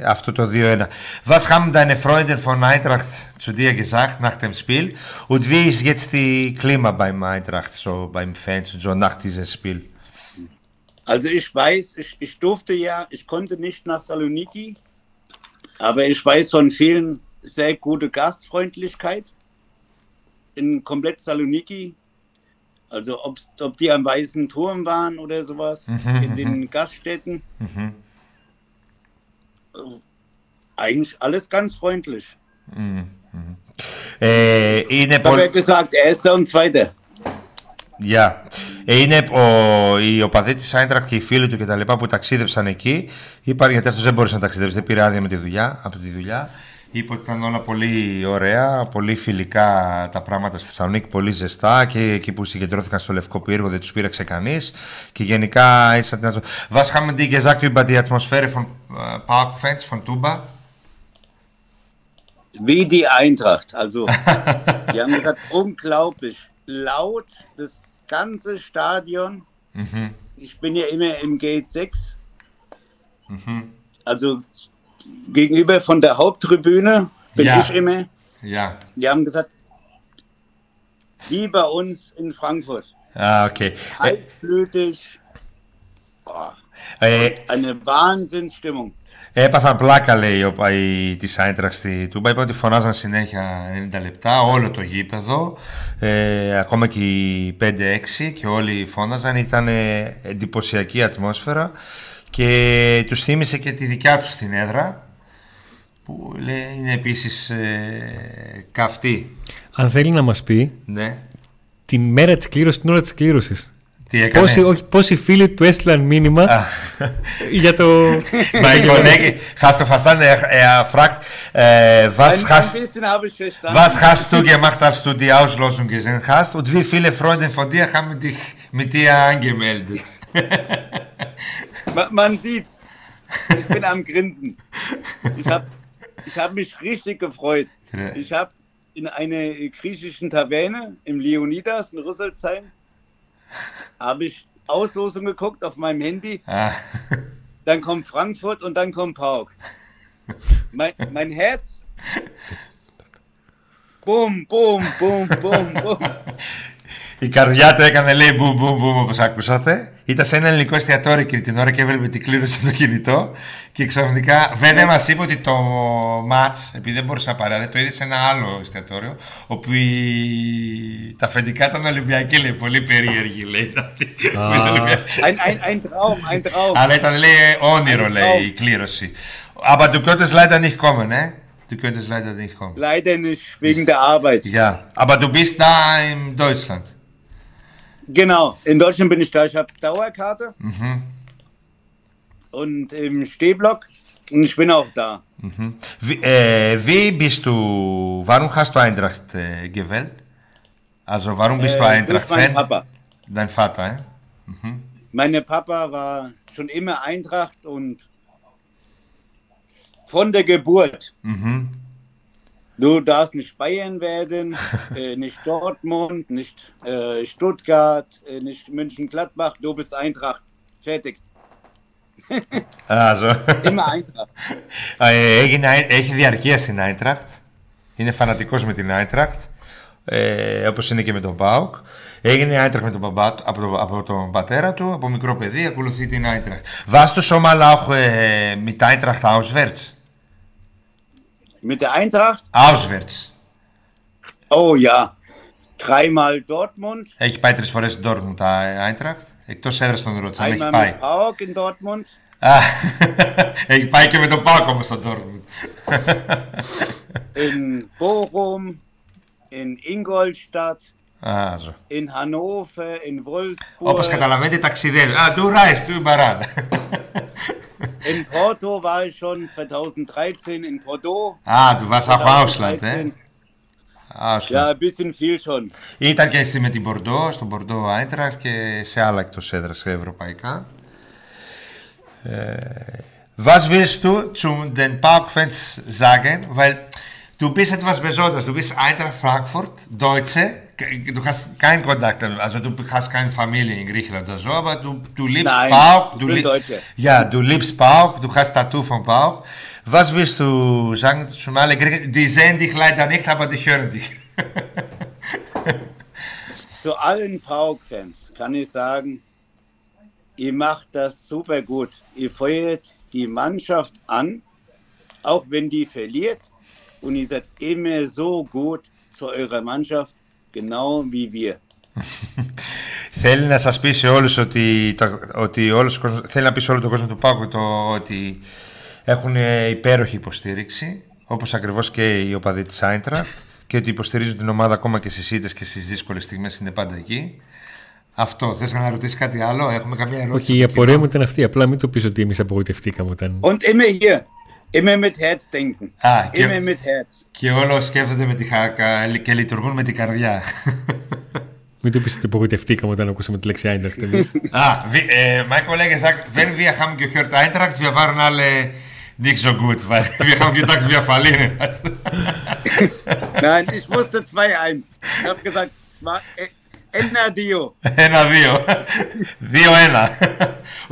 ε, αυτό το 2-1. Was haben deine Freunde von Eintracht zu dir gesagt nach dem Spiel und wie ist jetzt die Klima beim Eintracht, so beim Fans, so nach diesem Spiel? Also ich weiß, ich, ich durfte ja, ich konnte nicht nach Saloniki, aber ich weiß von vielen sehr gute Gastfreundlichkeit in komplett Saloniki. Also ob, ob die am Weißen Turm waren oder sowas, in den Gaststätten; Eigentlich alles ganz freundlich. Ε, είναι Ich habe ja πολύ... gesagt, erster und zweiter. Γεια. Ε, είναι ο, οι οπαδοί της Άιντραχτ και οι φίλοι του και τα λοιπά που ταξίδεψαν εκεί. Είπαν γιατί αυτός δεν μπορούσε να ταξιδέψει, δεν πήρε άδεια με τη δουλειά, από τη δουλειά. Είπε ότι ήταν όλα πολύ ωραία, πολύ φιλικά τα πράγματα στη Θεσσαλονίκη, πολύ ζεστά και εκεί που συγκεντρώθηκαν στο Λευκό Πύργο δεν του πήρεξε κανεί. Και γενικά ήσαν την Was haben die gesagt über die Atmosphäre von äh, Parkfans von Tuba? Wie die Eintracht. Also, die haben gesagt, unglaublich laut, das ganze Stadion. Ich bin ja immer im Gate 6. Also gegenüber von der Haupttribüne bin Ja. ich immer. Γεια. Die haben gesagt, wie bei uns in Frankfurt. Α, οκ. Ε, Heißblütig. Boah, ε, eine Wahnsinnsstimmung. Έπαθαν πλάκα, λέει ο η, της Άιντραχτ στη Τούμπα. Είπε ότι φωνάζαν συνέχεια 90 λεπτά, όλο το γήπεδο, ε, ακόμα και οι 5-6 και όλοι φώναζαν. Ήταν ε, εντυπωσιακή ατμόσφαιρα και τους θύμισε και τη δικιά τους την έδρα που λέει είναι επίσης ε, καυτή. Αν θέλει να μας πει ναι. την μέρα της κλήρωσης, την ώρα της κλήρωσης. Πόσοι, φίλοι του έστειλαν μήνυμα για το... Μα λοιπόν, ναι, η χάστο φαστάνε ε, ε, αφράκτ, βάς χάστου και μάχταστου τη άουσλόσουν και ζεν χάστου, δύο φίλε φρόντεν φοντία χάμε τη μητία άγγεμελντ. Man, man sieht's. Ich bin am Grinsen. Ich habe ich hab mich richtig gefreut. Ich habe in einer griechischen Taverne im Leonidas in Rüsselsheim habe ich Auslosung geguckt auf meinem Handy. Ah, Dann kommt Frankfurt und dann kommt Pauk. Mein, mein Herz. Boom, boom, boom, boom, boom. Η καρδιά του έκανε λέει μπούμ μπούμ μπούμ όπως ακούσατε. Ήταν σε ένα ελληνικό εστιατόριο εκείνη την ώρα και έβλεπε την κλήρωση από το κινητό. Και ξαφνικά, βέβαια μας είπε ότι το match, επειδή δεν μπορούσε να παράδει, το είδε σε ένα άλλο εστιατόριο, όπου η- τα αφεντικά ήταν Ολυμπιακοί, λέει. Πολύ περίεργη, λέει. αυτή. Α. Ein, ein, ein Traum, ein Traum. Αλλά ήταν, λέει, όνειρο, λέει, η κλήρωση. Aber du könntest leider nicht kommen, ne? Du könntest leider nicht kommen. Leider nicht wegen der Arbeit. Ja, aber du bist da in Deutschland. Genau, in Deutschland bin ich da. Ich habe Dauerkarte und im Stehblock und ich bin auch da. Wie, äh, wie bist du, warum hast du Eintracht äh, gewählt? Also warum bist du Äh, durch Eintracht-Fan? meinen Papa. Dein Vater, äh? Mein Papa war schon immer Eintracht und von der Geburt. Mhm. Du darfst nicht Bayern werden, äh, nicht Dortmund, nicht äh, Stuttgart, äh, nicht München-Gladbach. Du bist Eintracht. Fertig. Also, Immer Eintracht. ε, έγινε, έχει διαρκεία στην Άιντρακτ. Είναι φανατικός με την Άιντρακτ. Ε, όπως είναι και με τον Πάουκ. Έγινε Άιντρακτ με τον μπαμπά, του- από, τον- από τον πατέρα του, από μικρό παιδί, ακολουθεί την Άιντρακτ. Warst du schon mal auch äh, mit Eintracht auswärts? Mit der Eintracht? Auswärts. Oh ja. Dreimal Dortmund, Έχει πάει τρεις φορές στην Dortmund τα Άιντρακτ. Εκτός έδρας τον ρωτήσα, αν έχει einmal πάει. mit Pauk in Dortmund. Α, έχει πάει και με τον Πάουκ όμως στον Dortmund. in Bochum, in Ingolstadt, Α, ζω. in Hannover, in Wolfsburg, Όπως καταλαβαίνετε ταξιδεύει. Α, du reist, du überall. in Porto war ich schon 2013 in Porto. Α, du warst auch Ausland, ε. 2013. Ausland. Ja, ein bisschen viel schon. Ήταν και εσύ με την Μπορντό, στον Μπορντό Άιντραχτ και σε άλλα εκτός έδρας ευρωπαϊκά. Ε, was willst du zu den Park-Fans sagen? Weil du bist etwas Besonderes. Du bist Eintracht Frankfurt, Deutsche, du hast keinen Kontakt, also du hast keine Familie in Griechenland oder so, aber du, du liebst Nein, ich Du li- Deutscher. Ja, du liebst PAOK, du hast Tattoo von PAOK. Was willst du sagen zu alle Griechen? Die sehen dich leider nicht, aber die hören dich. Zu allen PAOK-Fans kann ich sagen, ihr macht das super gut. Ihr feuert die Mannschaft an, auch wenn die verliert. Und ihr seid immer so gut zu eurer Mannschaft, genau wie wir. Θέλει να σας πει σε όλους ότι, τα- ότι όλος ο κόσμος, θέλει να πει σε όλο τον κόσμο του Πάκου το, ότι έχουν ε, υπέροχη υποστήριξη, όπως ακριβώς και οι οπαδοί της Άιντραχτ και ότι υποστηρίζουν την ομάδα ακόμα και στις ήττες και στις δύσκολες στιγμές είναι πάντα εκεί. Αυτό. Θες να ρωτήσεις κάτι άλλο, έχουμε καμία ερώτηση. Όχι, η από το απορία κοινό; μου ήταν αυτή. Απλά μην το πεις ότι εμείς απογοητευτήκαμε όταν. Und immer hier, immer mit Herz denken. Ah, immer ge- mit Herz. Και όλο σκέφτονται με τη χάκα και λειτουργούν με την καρδιά. Μην το πει ότι απογοητευτήκαμε όταν ακούσαμε τη λέξη Eintracht. εμείς. ah, wie, äh, mein Kollege sagt, wenn wir haben gehört Eintracht, wir waren alle nicht so gut, weil wir haben gedacht, wir verlieren. Weißt du? Nein, ich wusste 2-1. Ich habe gesagt, zwei, äh, Ennadio. Ένα-δύο. Δύο-ένα.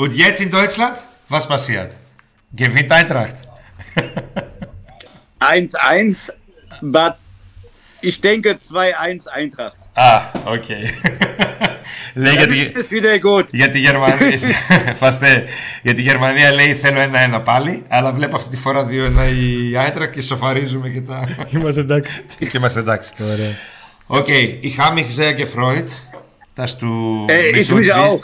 Und jetzt in Deutschland, was passiert? Gewinnt Eintracht. 1-1, but ich denke 2-1 Eintracht. Ah, okay. λέει Dann γιατί, ist es wieder gut. για τη Γερμανία. Φαστε, για τη Γερμανία λέει θέλω ένα-ένα πάλι, αλλά βλέπω αυτή τη φορά δύο-ένα η Eintracht και σοφαρίζουμε και τα. Είμαστε εντάξει. και είμαστε εντάξει. Ωραία. Okay, ich habe mich sehr gefreut, dass du Äh, mit ich uns mich bist. auch.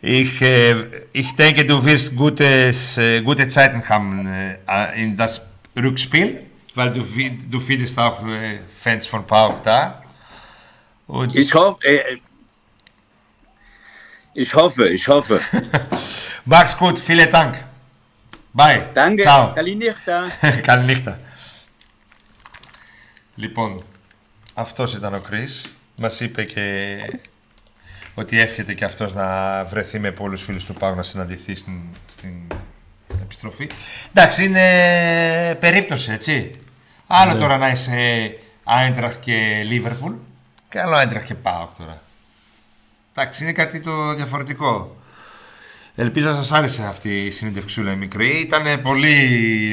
ich, äh, ich denke, du wirst gutes, äh, gute Zeiten haben äh, in das Rückspiel, weil du, fi- du findest auch äh, Fans von PAOK da. Und Ich hoffe, äh, ich hoffe, ich hoffe. mach's gut, vielen Dank. Bye. Danke, Ciao. Kalinichta. Καληνύχτα. Λοιπόν, αυτός ήταν ο Κρίς. Μας είπε και ότι εύχεται και αυτός να βρεθεί με πολλούς φίλους του Πάγου να συναντηθεί στην, στην επιστροφή. Εντάξει, είναι περίπτωση, έτσι. Άλλο τώρα να είσαι Άιντραχτ και Λίβερπουλ και άλλο Άιντραχτ και Πάοκ τώρα. Εντάξει, είναι κάτι το διαφορετικό. Ελπίζω να σας άρεσε αυτή η συνέντευξούλα η μικρή. Ήταν πολύ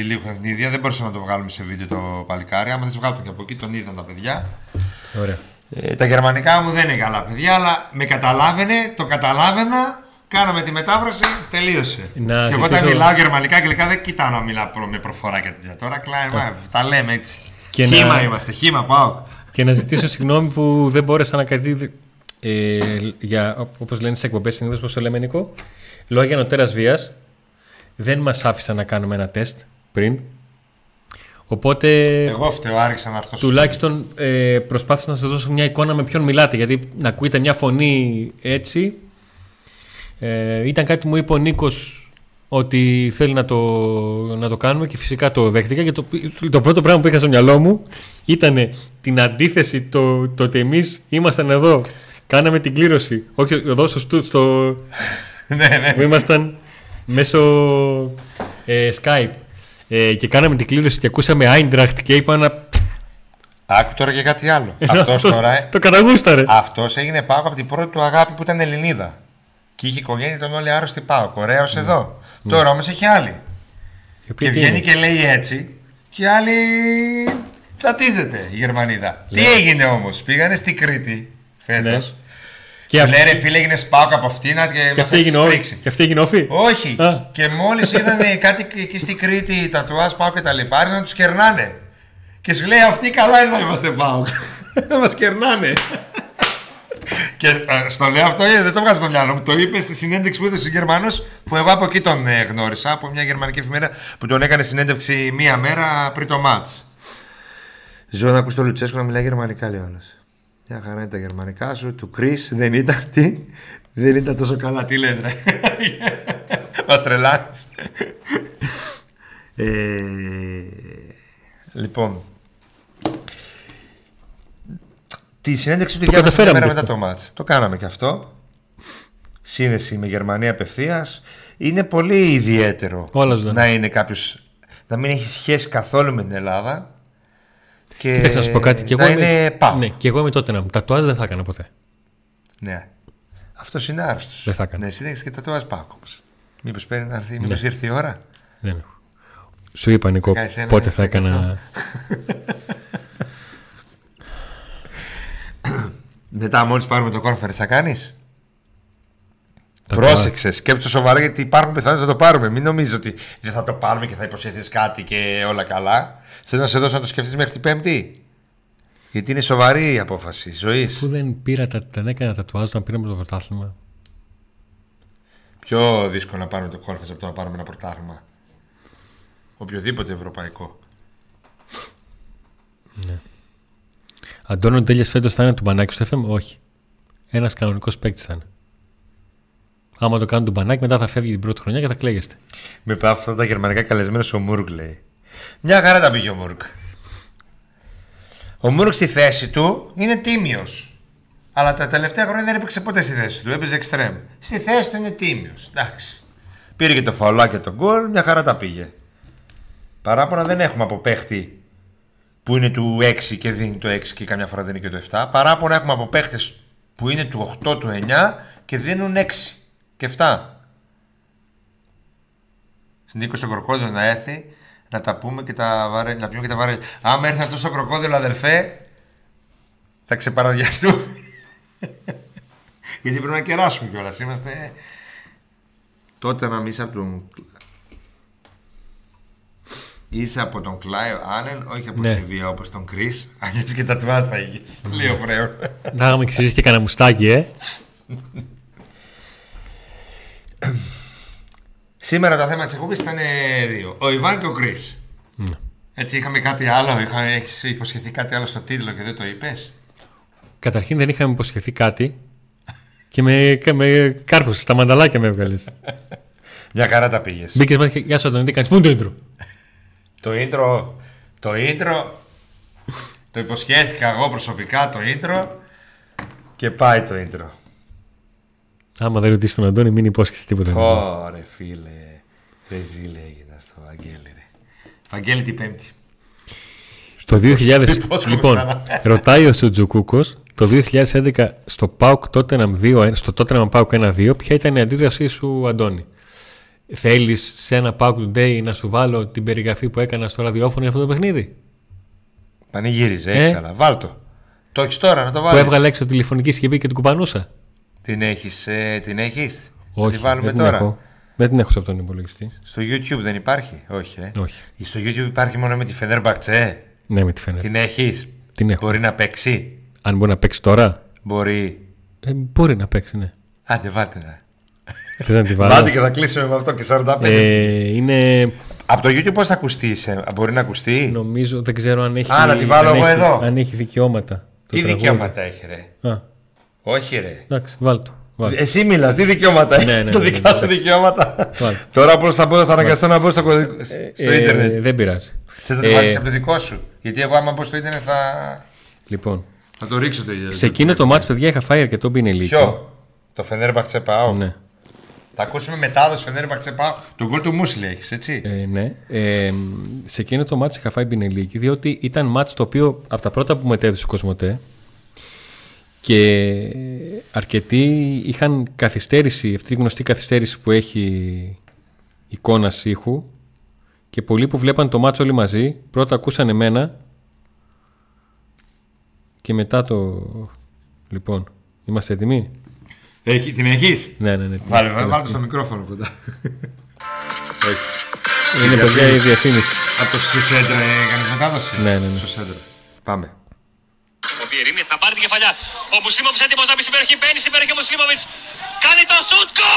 λίγο ευνίδια, δεν μπορούσαμε να το βγάλουμε σε βίντεο το παλικάρι. Άμα δεν σε βγάλω και από εκεί, τον είδαν τα παιδιά. Ωραία. Ε, τα γερμανικά μου δεν είναι καλά παιδιά, αλλά με καταλάβαινε, το καταλάβαινα, κάναμε τη μετάφραση, τελείωσε. Να και εγώ όταν ζητήσω- μιλάω γερμανικά και αγγλικά δεν κοιτάω να μιλάω προ- με προφορά και τέτοια. Τώρα κλάι, τα λέμε έτσι. Και χήμα να- είμαστε, χήμα πάω. Και να ζητήσω συγγνώμη που δεν μπόρεσα να κάτι. Ε, για, όπως λένε στις εκπομπές συνήθως, πώς το λέμε, Νίκο. Λόγια νοτέρας βίας δεν μας άφησαν να κάνουμε ένα τεστ πριν. Οπότε Εγώ φταίω, άρχισα να έρθω. τουλάχιστον ε, προσπάθησα να σας δώσω μια εικόνα με ποιον μιλάτε. Γιατί να ακούετε μια φωνή έτσι. Ε, ήταν κάτι που μου είπε ο Νίκος ότι θέλει να το, να το κάνουμε και φυσικά το δέχτηκα και το, το πρώτο πράγμα που είχα στο μυαλό μου ήταν την αντίθεση το, το ότι εμείς ήμασταν εδώ κάναμε την κλήρωση όχι εδώ στο, στου- στο, ναι, ναι. που ήμασταν μέσω ε, Skype ε, και κάναμε την κλήρωση και ακούσαμε Eintracht και είπα να Άκου τώρα και κάτι άλλο. Αυτός Αυτός τώρα, ε, το καταγούσταρε αυτός έγινε πάω από την πρώτη του αγάπη που ήταν Ελληνίδα. Και είχε οικογένεια τον όλοι άρρωστοι πάω. Κορέος εδώ. Τώρα όμως έχει άλλη. Η οποία Και τι βγαίνει είναι; και λέει έτσι, και η άλλη τσατίζεται η Γερμανίδα. Τι έγινε όμως, πήγανε στην Κρήτη φέτος. Ναι. Και Και, αυ- λέει ρε φίλε, έγινε σπάκο από αυτήν και, και μας αυτή έχεις έγινε όφη. σπρίξει. Και αυτή έγινε όφη; Όχι. Α. Και μόλις είδανε κάτι εκεί στην Κρήτη, τα τουάζ πάω και τα λοιπά, άρχισαν να τους κερνάνε. Και σου λέει αυτοί καλά είναι να είμαστε πάω. Να μας κερνάνε. Και ε, στο λέω αυτό, ε, δεν το βγάζω από το μυαλό μου. Το είπε στη συνέντευξη που έδωσε στους Γερμανούς, που εγώ από εκεί τον ε, γνώρισα, από μια γερμανική εφημερίδα που τον έκανε συνέντευξη μία μέρα πριν το μάτς. Ζω να ακούς τον Λουτσέσκο να μιλάει γερμανικά, λέει όλο. Μια χαρά είναι τα γερμανικά σου, του Κρι δεν ήταν τι; Δεν ήταν τόσο καλά, τι λες ρε. Μας τρελάνεις. Ε, λοιπόν, τη συνέντευξη του διάβασα μια καταφέραμε μέρα και μετά αυτό. το μάτς. Το κάναμε και αυτό. Σύνδεση με Γερμανία απευθείας. Είναι πολύ ιδιαίτερο Όλα ζωντανά. να είναι κάποιος. να μην έχει σχέση καθόλου με την Ελλάδα Και Κοίταξε να σου πω κάτι. Και εγώ να είμαι- είναι πάω. Ναι, και εγώ είμαι τότε να μου. Τατουάζ δεν θα έκανα ποτέ. Ναι. Αυτός είναι άρρωστος. Δεν θα έκανε. Ναι, εσύ δεν έχεις και τατουάζ πάκο όμω. Μήπως παίρνει να έρθει, μήπως Ναι. ήρθε η ώρα; Δεν έχω. Σου είπα Νικό κάνεις ένα, πότε έτσι, θα έκανα. Μετά, μόλις πάρουμε το κόρφερ, θα κάνεις; Τατουάζ. Πρόσεξε, σκέψτε σοβαρά γιατί υπάρχουν πιθανότητες να το πάρουμε. Μην νομίζεις ότι δεν θα το πάρουμε και θα υποσχεθείς κάτι και όλα καλά. Θες να σε δώσω να το σκεφτείς μέχρι την Πέμπτη; Γιατί είναι σοβαρή η απόφαση ζωής. Που δεν πήρα τα, δεν έκανα τατουάζ όταν πήραμε το πρωτάθλημα. Πιο δύσκολο να πάρουμε το κόρφερ από το να πάρουμε ένα πρωτάθλημα. Οποιοδήποτε ευρωπαϊκό. Αντώνιο Τέλεια φέτος θα είναι του μπανάκι στο FM. Όχι. Ένας κανονικός παίκτης θα είναι. Άμα το κάνουν του μπανάκι, μετά θα φεύγει την πρώτη χρονιά και θα κλαίγεστε. Με πάω αυτά τα γερμανικά καλεσμένο ο Μούργκ λέει. Μια χαρά τα πήγε ο Μούργκ. Ο Μούργκ στη θέση του είναι τίμιος. Αλλά τα τελευταία χρόνια δεν έπαιξε ποτέ στη θέση του. Έπαιζε εξτρέμ. Στη θέση του είναι τίμιος. Εντάξει. Πήρε και το φαουλάκι και τον γκολ, μια χαρά τα πήγε. Παράπονα δεν έχουμε από παίχτη που είναι του 6 και δίνει το 6 και καμιά φορά δίνει και το 7. Παράπονα έχουμε από παίχτες που είναι του 8, του 9 και δίνουν 6 και 7. Νίκο στο κροκόδιλο να έρθει να τα πούμε και τα βαρέ, να πιούμε και τα βαρέ. Άμα έρθει αυτός στο κροκόδιλο, αδερφέ, θα ξεπαραδιαστούμε. Γιατί πρέπει να κεράσουμε κιόλας. Είμαστε. Τότε να είσαι από τον. Είσαι από τον Κλάιο Άνεν, όχι από Ναι. Σεβία όπως τον Κρι. Αλλιώς και τα τουάς θα είχες. Λέει ο Φρέο. Να είχαμε ξυρίσει και κανένα μουστάκι, ε. Σήμερα τα θέματα της εκπομπής ήταν ε, δύο. Ο Ιβάν και ο Κρι. Ναι. Έτσι είχαμε κάτι άλλο, είχα, έχεις υποσχεθεί κάτι άλλο στο τίτλο και δεν το είπες; Καταρχήν δεν είχαμε υποσχεθεί κάτι και με, και με κάρφωσες, τα μανταλάκια με έβγαλες. Μια χαρά τα πήγες. Μπήκες μέσα και γεια σου, Αντώνη, τι κάνεις. Πού είναι το intro; Το intro, το intro, το υποσχέθηκα εγώ προσωπικά το intro και πάει το intro. Άμα δεν ρωτήσεις τον Αντώνη, μην υπόσχεσαι τίποτα. Ωρε φίλε, δεν ζει λέγεται στο Βαγγέλη ρε. Βαγγέλη την πέμπτη. Στο 2000. Υπόσχομαι λοιπόν, ξανά. ρωτάει ο Σουτζουκούκος το 2011 στο Pauk Tottenham 2, στο Tottenham Pauk 1-2, ποια ήταν η αντίδρασή σου, Αντώνη; Θέλεις σε ένα Pauk Today να σου βάλω την περιγραφή που έκανα στο ραδιόφωνο για αυτό το παιχνίδι; Πανηγύριζε, Ε; έχεις αλλά βάλ το. Το έχεις τώρα να το Που βάλεις. έβγαλε έξω τηλεφωνική συσκευή και την κουπανούσα. Την έχεις, ε, την έχεις; να Όχι, τη βάλουμε δεν την τώρα. έχω. Δεν την έχω σε αυτόν τον υπολογιστή. Στο YouTube δεν υπάρχει; Όχι, ε. Όχι. Στο YouTube υπάρχει μόνο με τη Φενέρμπαξε. Ναι, με τη φαίνεται. Την έχεις; Την έχω. Μπορεί να παίξει; Αν μπορεί να παίξει τώρα; Μπορεί. Ε, μπορεί να παίξει, ναι. Άντε, βάλτε να. Θες να τη βάλω; Βάλτε και θα κλείσουμε με αυτό και 45. Ε, είναι. Από το YouTube πώς θα ακουστεί, σε- μπορεί να ακουστεί; Νομίζω, δεν ξέρω αν έχει. Α, να τη βάλω αν εγώ έχει- εδώ. Αν έχει δικαιώματα. το Τι τραγούδι. δικαιώματα έχει, ρε; Α, Όχι, ρε. εντάξει, βάλ το. Βάλ. το. Εσύ μιλάς, τι δικαιώματα έχει. Ναι, ναι, Τα ναι, ναι, δικά ναι. σου δικαιώματα. Βάλ. Τώρα πώς θα μπω, θα αναγκαστώ να μπω στο, κωδικό- στο Ε, ίντερνετ. δεν πειράζει. Θες να το Ε, βάλεις από το δικό σου; Γιατί εγώ άμα μπω στο ίντερνετ θα, Λοιπόν, θα το ρίξω το ίδιο. σε εκείνο το μάτς, παιδιά, είχα φάει αρκετό μπινελίκι. Ποιο; Το Φενέρμπαξε πάω. Ναι. Θα ακούσουμε μετάδοση Φενέρμπαξε πάω. Τον γκολ του Μούσλι έχεις, έτσι; Ε, ναι. Ε, σε εκείνο το μάτς είχα φάει μπινελίκι, διότι ήταν μάτς το οποίο από τα πρώτα που μετέδωσε ο Κοσμοτέ και αρκετοί είχαν καθυστέρηση, αυτή τη γνωστή καθυστέρηση που έχει εικόνα ήχου και πολλοί που βλέπαν το μάτς όλοι μαζί πρώτα ακούσαν εμένα και μετά το... Λοιπόν, είμαστε έτοιμοι; Έχει, την έχεις; Ναι, ναι, ναι. Βάλε, βάλε, βάλε το στο μικρόφωνο κοντά. Όχι. Είναι παιδιά η διαφήμιση. Από το Σουσέντρα έκανες μετάδοση. Ναι, ναι, ναι. Στο Σέντρα. Πάμε. Ο Βιερίνη θα πάρει την κεφαλιά. Ο Μουσλίμοβιτς έτοιμος να μπει στην περιοχή. Μπαίνει στην περιοχή ο Μουσλίμοβιτς. Κάνει το σουτ. Γκολ!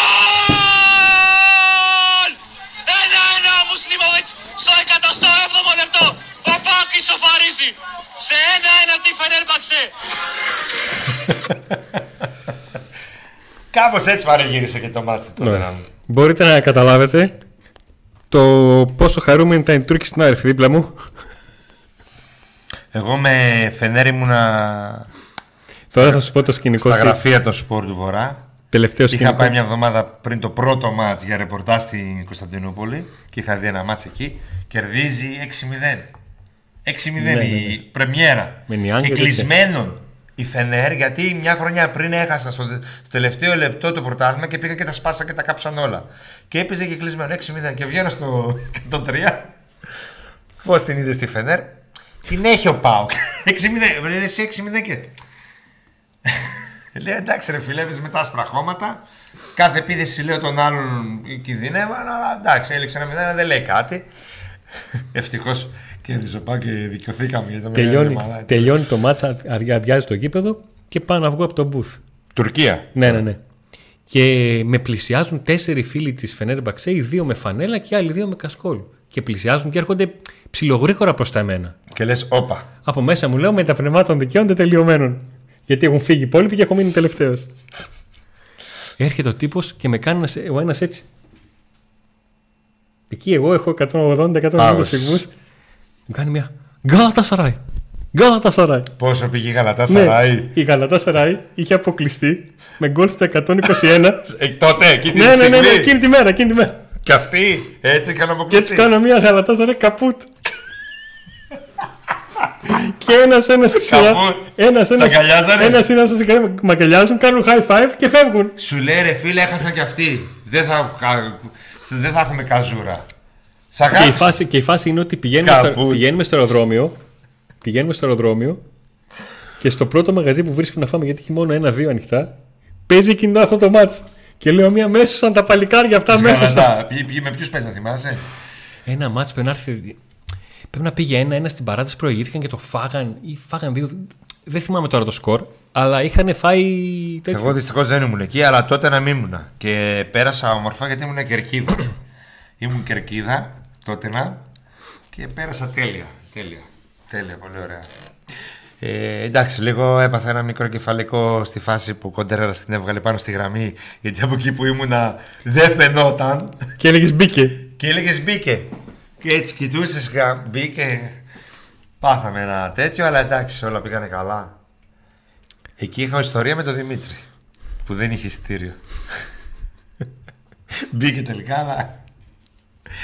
Ένα-ένα ο Μουσλίμοβιτς στο 107ο λεπτό. Ο Πάκ ισοφαρίζει. Σε ένα-ένα τη Φενέρμπαξε. Κάπως έτσι παρεγύρισε και το μάτι τότε Ναι. να μου. Μπορείτε να καταλάβετε το πόσο χαρούμενη ήταν η Τούρκη στην άρρη δίπλα μου. Εγώ με Φενέρ ήμουνα Τώρα θα σου πω το σκηνικό. στα στη- γραφεία των σπορ του Βορρά. Τελευταίο Είχα σκηνικό. πάει μια εβδομάδα πριν το πρώτο μάτς για ρεπορτάζ στην Κωνσταντινούπολη και είχα δει ένα μάτς εκεί. Κερδίζει 6-0. 6-0 Ναι, ναι, η πρεμιέρα. Με Νιάνγκ και και τέτοια. κλεισμένον η Φενέρ, γιατί μια χρονιά πριν έχασα στο, στο τελευταίο λεπτό το πρωτάθλημα και πήγα και τα σπάσα και τα κάψαν όλα. Και έπαιζε και κλεισμένο 6-0 και βγαίνω στο 103. Πώς την είδες στη Φενέρ, την έχει ο Πάουκ. 6-0, λένε εσύ 6-0 και. Λέει εντάξει ρε φίλε, έπαιζε με τα άσπρα χώματα. Κάθε επίθεση λέω τον άλλον κινδυνεύαν, αλλά εντάξει, έλεξε ένα μηδέν, δεν λέει κάτι. Ευτυχώς κέρδισε ο Πάουκ και δικαιωθήκαμε γιατί το Τελειώνει, μαλάτι. τελειώνει το μάτσα, αδειάζει το γήπεδο και πάω να βγω από το booth. Τουρκία. Ναι, ναι, ναι. Και με πλησιάζουν τέσσερι φίλοι της Φενέρμπαξε, οι δύο με φανέλα και οι άλλοι δύο με κασκόλ. Και πλησιάζουν και έρχονται ψιλογρήγορα προς τα εμένα. Και λες, όπα. Από μέσα μου λέω με τα πνευμάτων δικαίων τελειωμένων. Γιατί έχουν φύγει οι υπόλοιποι και έχω μείνει τελευταίος. Έρχεται ο τύπος και με κάνει ένας- ο ένας έτσι. Εκεί εγώ έχω 180-190 Πάγος. σφυγμούς. Μου κάνει μια. Γκάλατα Σαράι. Γκάλατα Σαράι. Πόσο πήγε η Γαλατά Ναι, Σαράι. η Γαλατά Σαράι είχε αποκλειστεί με γκολ στο 121. Ε, τότε, εκείνη τη ναι, ναι, στιγμή. ναι, ναι, εκείνη τη μέρα, εκείνη τη μέρα. Και αυτή έτσι έκανε Και έτσι αποκλειστεί. κάνω μια Γαλατά Σαράι καπούτ. Και ένας ένας στη σειρά. Καπούτ. Ένας Σ' αγκαλιάζανε; ένας ένα στη σειρά με αγκαλιάζουν, κάνουν high five και φεύγουν. Σου λέει ρε φίλε, έχασαν και αυτοί. Δεν θα, δεν θα έχουμε καζούρα. Σ' Και η, αγάπησα. φάση, και η φάση είναι ότι πηγαίνουμε στο, Καπούτ. πηγαίνουμε στο αεροδρόμιο. Πηγαίνουμε στο αεροδρόμιο και στο πρώτο μαγαζί που βρίσκουμε να φάμε, γιατί έχει μόνο ένα-δύο ανοιχτά, παίζει εκείνο αυτό το μάτς. Και λέω μία μέσα σαν τα παλικάρια αυτά Της μέσα. σαν- Γαλατά. Πήγε, πήγε με ποιους παίζει να θυμάσαι; Ένα μάτς πρέπει να έρθει. Πρέπει να πήγε ένα, ένα στην παράταση προηγήθηκαν και το φάγαν ή φάγαν δύο. Δεν θυμάμαι τώρα το σκορ, αλλά είχαν φάει τέτοιο. Εγώ δυστυχώς δεν ήμουν εκεί, αλλά τότε να μην ήμουν. Και πέρασα όμορφα γιατί ήμουν κερκίδα. ήμουν κερκίδα τότε να και πέρασα τέλεια. Τέλεια. Τέλεια, πολύ ωραία. Ε, εντάξει, λίγο έπαθα ένα μικρό κεφαλικό στη φάση που κοντέρα την έβγαλε πάνω στη γραμμή γιατί από εκεί που ήμουνα δεν φαινόταν Και έλεγες μπήκε. και έλεγες μπήκε. Και έτσι κοιτούσες, μπήκε. Πάθαμε ένα τέτοιο, αλλά εντάξει, όλα πήγανε καλά. Εκεί είχα ιστορία με τον Δημήτρη που δεν είχε εισιτήριο. μπήκε τελικά, αλλά.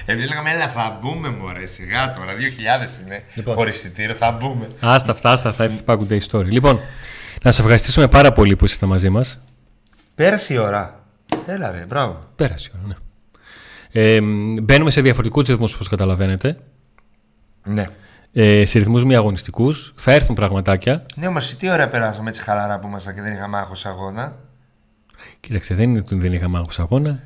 Εμείς λέγαμε, έλα, θα μπούμε μωρέ, σιγά τώρα. 2000 είναι Λοιπόν. χωρίς εισιτήριο, θα μπούμε. Άστα αυτά, άστα θα υπάκουνται ιστορία. Λοιπόν, να σα ευχαριστήσουμε πάρα πολύ που ήσασταν μαζί μας. Πέρασε η ώρα. Έλα, ρε, μπράβο. Πέρασε η ώρα, ναι. Ε, μπαίνουμε σε διαφορετικούς ρυθμούς όπως καταλαβαίνετε. Ναι. Ε, σε ρυθμούς μη αγωνιστικούς. Θα έρθουν πραγματάκια. Ναι, όμως τι ώρα περάσαμε έτσι χαλαρά που ήμασταν και δεν είχαμε άγχος αγώνα. Κοίταξε, δεν είναι ότι δεν είχαμε άγχος αγώνα.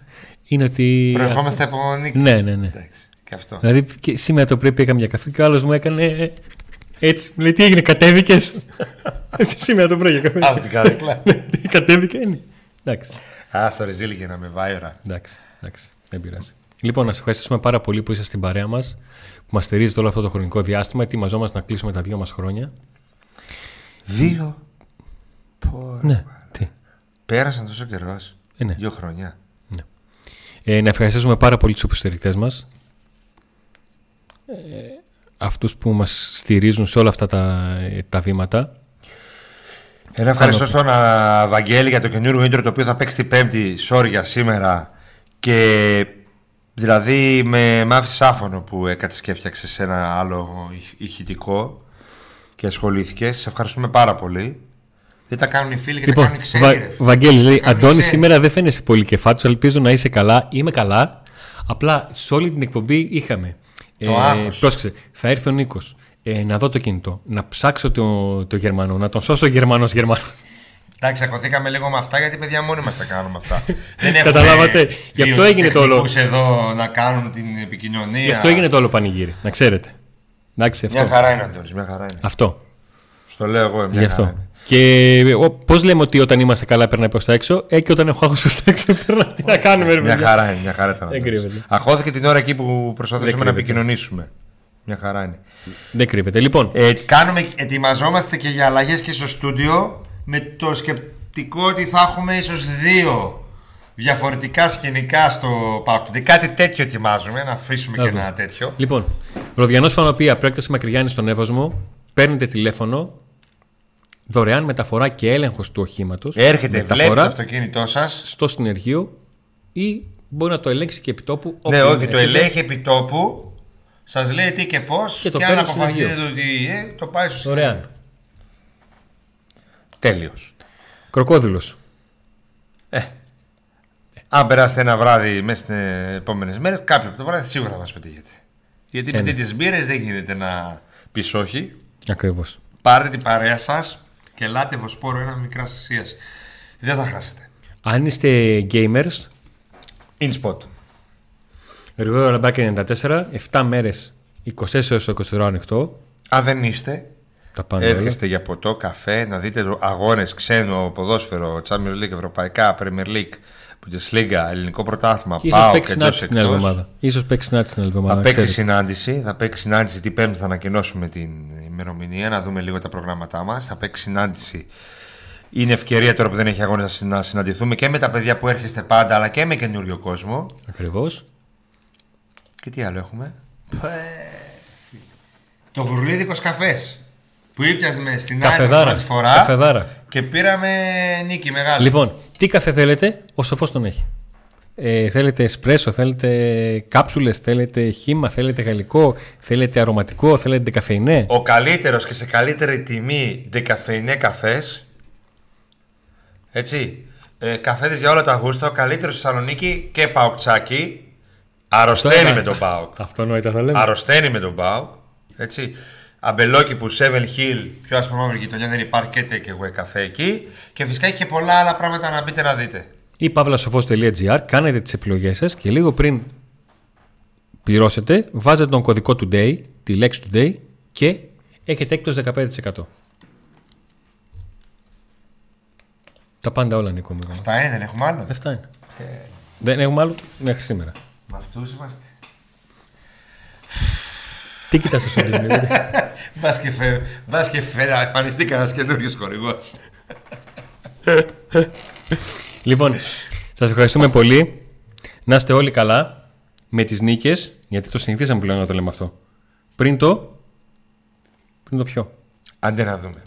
Είναι ότι. Προερχόμαστε από νίκη. Ναι, ναι, ναι. Εντάξει, και αυτό. Δηλαδή και σήμερα το πρωί πήγα μια καφέ και ο άλλος μου έκανε. ε, Έτσι. Μου λέει τι έγινε, κατέβηκες; σήμερα το πρωί για καφέ. Από την καρέκλα. Ναι, Κατέβηκα είναι. Εντάξει. Α, στο ρεζίλ για να με βάει ώρα. Εντάξει, εντάξει, δεν πειράζει. Λοιπόν, να σα ευχαριστήσουμε πάρα πολύ που είσαστε στην παρέα μας, που μας στηρίζετε όλο αυτό το χρονικό διάστημα. Ετοιμαζόμαστε να κλείσουμε τα δύο μας χρόνια. Δύο. Πω, Ναι, τι. Πέρασαν τόσο καιρός. Ε, ναι. Δύο χρόνια. Ε, να ευχαριστήσουμε πάρα πολύ τους υποστηρικτές μας. Ε, αυτούς που μας στηρίζουν σε όλα αυτά τα, τα βήματα. Ένα ευχαριστώ στον α, Βαγγέλη για το καινούργιο intro το οποίο θα παίξει την Πέμπτη. Sorry για σήμερα. Και δηλαδή με, με άφησε άφωνο που έκατσε και έφτιαξε σε ένα άλλο ηχ- ηχητικό και ασχολήθηκε. Σε ευχαριστούμε πάρα πολύ. Δεν τα κάνουν οι φίλοι και Λοιπόν, τα κάνουν οι ξένοι. Βα- ρε φίλε. Βαγγέλη λέει, Τα κάνουν οι Αντώνη, ξένοι. σήμερα δεν φαίνεσαι πολύ κεφάτος, ελπίζω να είσαι καλά. Είμαι καλά. Απλά σε όλη την εκπομπή είχαμε. Το άγχος. Πρόσεξε, θα έρθει ο Νίκος. Ε, να δω το κινητό. Να ψάξω το, το Γερμανό. Να τον σώσω Γερμανός Γερμανός. Εντάξει, ακοθήκαμε λίγο με αυτά γιατί παιδιά μόνοι μας τα κάνουμε αυτά. Δεν έχουμε Καταλάβατε. Γι' αυτό δύο έγινε το όλο. τεχνικούς εδώ να κάνουν την επικοινωνία. Γι' αυτό έγινε το όλο πανηγύρι. Να ξέρετε. Εντάξει, αυτό. Μια χαρά είναι, Αντώνης, μια χαρά είναι. Αυτό. Στο λέω εγώ, μια Γι' χαρά αυτό. είναι. Και πώς λέμε ότι όταν είμαστε καλά περνάει προς τα έξω, ε, και όταν έχω άγχος προς τα έξω περνάει. Τι να κάνουμε, ρε Μια παιδιά. χαρά είναι, μια χαρά ήταν. Δεν Αντώνης. κρύβεται. Αχώθηκε την ώρα εκεί που προσπαθούσαμε Δεν να κρύβεται. επικοινωνήσουμε. Μια χαρά είναι. Δεν κρύβεται. Λοιπόν, Ε, κάνουμε, ετοιμαζόμαστε και για αλλαγές και στο στούντιο με το σκεπτικό ότι θα έχουμε ίσως δύο διαφορετικά σκηνικά στο Παοκτή. Κάτι τέτοιο ετοιμάζουμε, να αφήσουμε και Άκου. ένα τέτοιο. Λοιπόν, Ροδιανός Φανοπία, προέκταση Μακριγιάννη στον Εύωσμο. Παίρνετε τηλέφωνο. Δωρεάν μεταφορά και έλεγχος του οχήματος. Έρχεται, βλέπει το αυτοκίνητό σας. στο συνεργείο ή μπορεί να το ελέγξει και επιτόπου. Ναι, όπου όχι, το έρχεται. ελέγχει επί τόπου Σας λέει τι και πώς Και και, το αν παίρνει στο αποφασίζετε ότι ε, το πάει στο Ωραία. Τέλειος. Κροκόδηλος. Αν περάσετε ένα βράδυ μέσα στις επόμενες μέρες, κάποιο από το βράδυ σίγουρα θα μας πετύχετε. Γιατί με ναι. τις μπύρες δεν γίνεται να πεις όχι. Ακριβώς. Πάρτε την παρέα σας και ελάτε βοσπόρο ένα μικρά ασία. Δεν θα χάσετε. Αν είστε gamers, InSpot. Γρηγόριο Λαμπάκη 94, 7 μέρες 24 έως 24 ανοιχτό. Αν δεν είστε, Τα πάντα όλα. έρχεστε για ποτό, καφέ, να δείτε αγώνες ξένο, ποδόσφαιρο, Champions League, Ευρωπαϊκά, Premier League, Bundesliga, ελληνικό πρωτάθλημα, Και ίσως πάω παίξει και συνάντηση την άλλη εβδομάδα. Ίσως παίξει συνάντηση την άλλη εβδομάδα. Θα παίξει ξέρεις. συνάντηση. Θα παίξει συνάντηση την Πέμπτη. Θα ανακοινώσουμε την ημερομηνία, να δούμε λίγο τα προγράμματά μας. Θα παίξει συνάντηση. Είναι ευκαιρία τώρα που δεν έχει αγώνα να συναντηθούμε και με τα παιδιά που έρχεστε πάντα, αλλά και με καινούριο κόσμο. Ακριβώς. Και τι άλλο έχουμε; Το γουρλίδικος καφές. Που ήπιαζε στην άλλη Καφεδάρα. πρώτη φορά Καφεδάρα. και πήραμε νίκη μεγάλη. Λοιπόν, τι καφέ θέλετε, ο σοφός τον έχει. Ε, θέλετε εσπρέσο, θέλετε κάψουλες, θέλετε χύμα, θέλετε γαλλικό, θέλετε αρωματικό, θέλετε καφεϊνέ. Ο καλύτερος και σε καλύτερη τιμή ντεκαφεϊνέ καφές Έτσι ε, Καφέδες για όλα τα γούστα Ο καλύτερος στη Θεσσαλονίκη και παοκτσάκι Αρρωσταίνει Τώρα- με τον Πάοκ Αυτονόητα θα λέμε. Αρρωσταίνει με τον Πάοκ Έτσι Αμπελόκι που Seven Hill Πιο άσπρο μαύρη γειτονιά δεν υπάρχει και takeaway καφέ εκεί Και φυσικά έχει και πολλά άλλα πράγματα να μπείτε να δείτε ή παύλασοφός.gr, κάνετε τις επιλογές σας και λίγο πριν πληρώσετε, βάζετε τον κωδικό today, τη λέξη today και έχετε έκπτωση 15%. Τα πάντα όλα Νίκο μου. Αυτά είναι δεν έχουμε άλλο Αυτά είναι. Δεν έχουμε άλλο μέχρι σήμερα. Με αυτούς είμαστε Τι κοιτάς εσύ Νίκο; Μπας και, φε... μπας και φε... εμφανιστεί κανένας καινούριος χορηγός Λοιπόν, σας ευχαριστούμε πολύ. Να είστε όλοι καλά με τις νίκες, γιατί το συνηθίσαμε πλέον να το λέμε αυτό. Πριν το... Πριν το πιο. Άντε να δούμε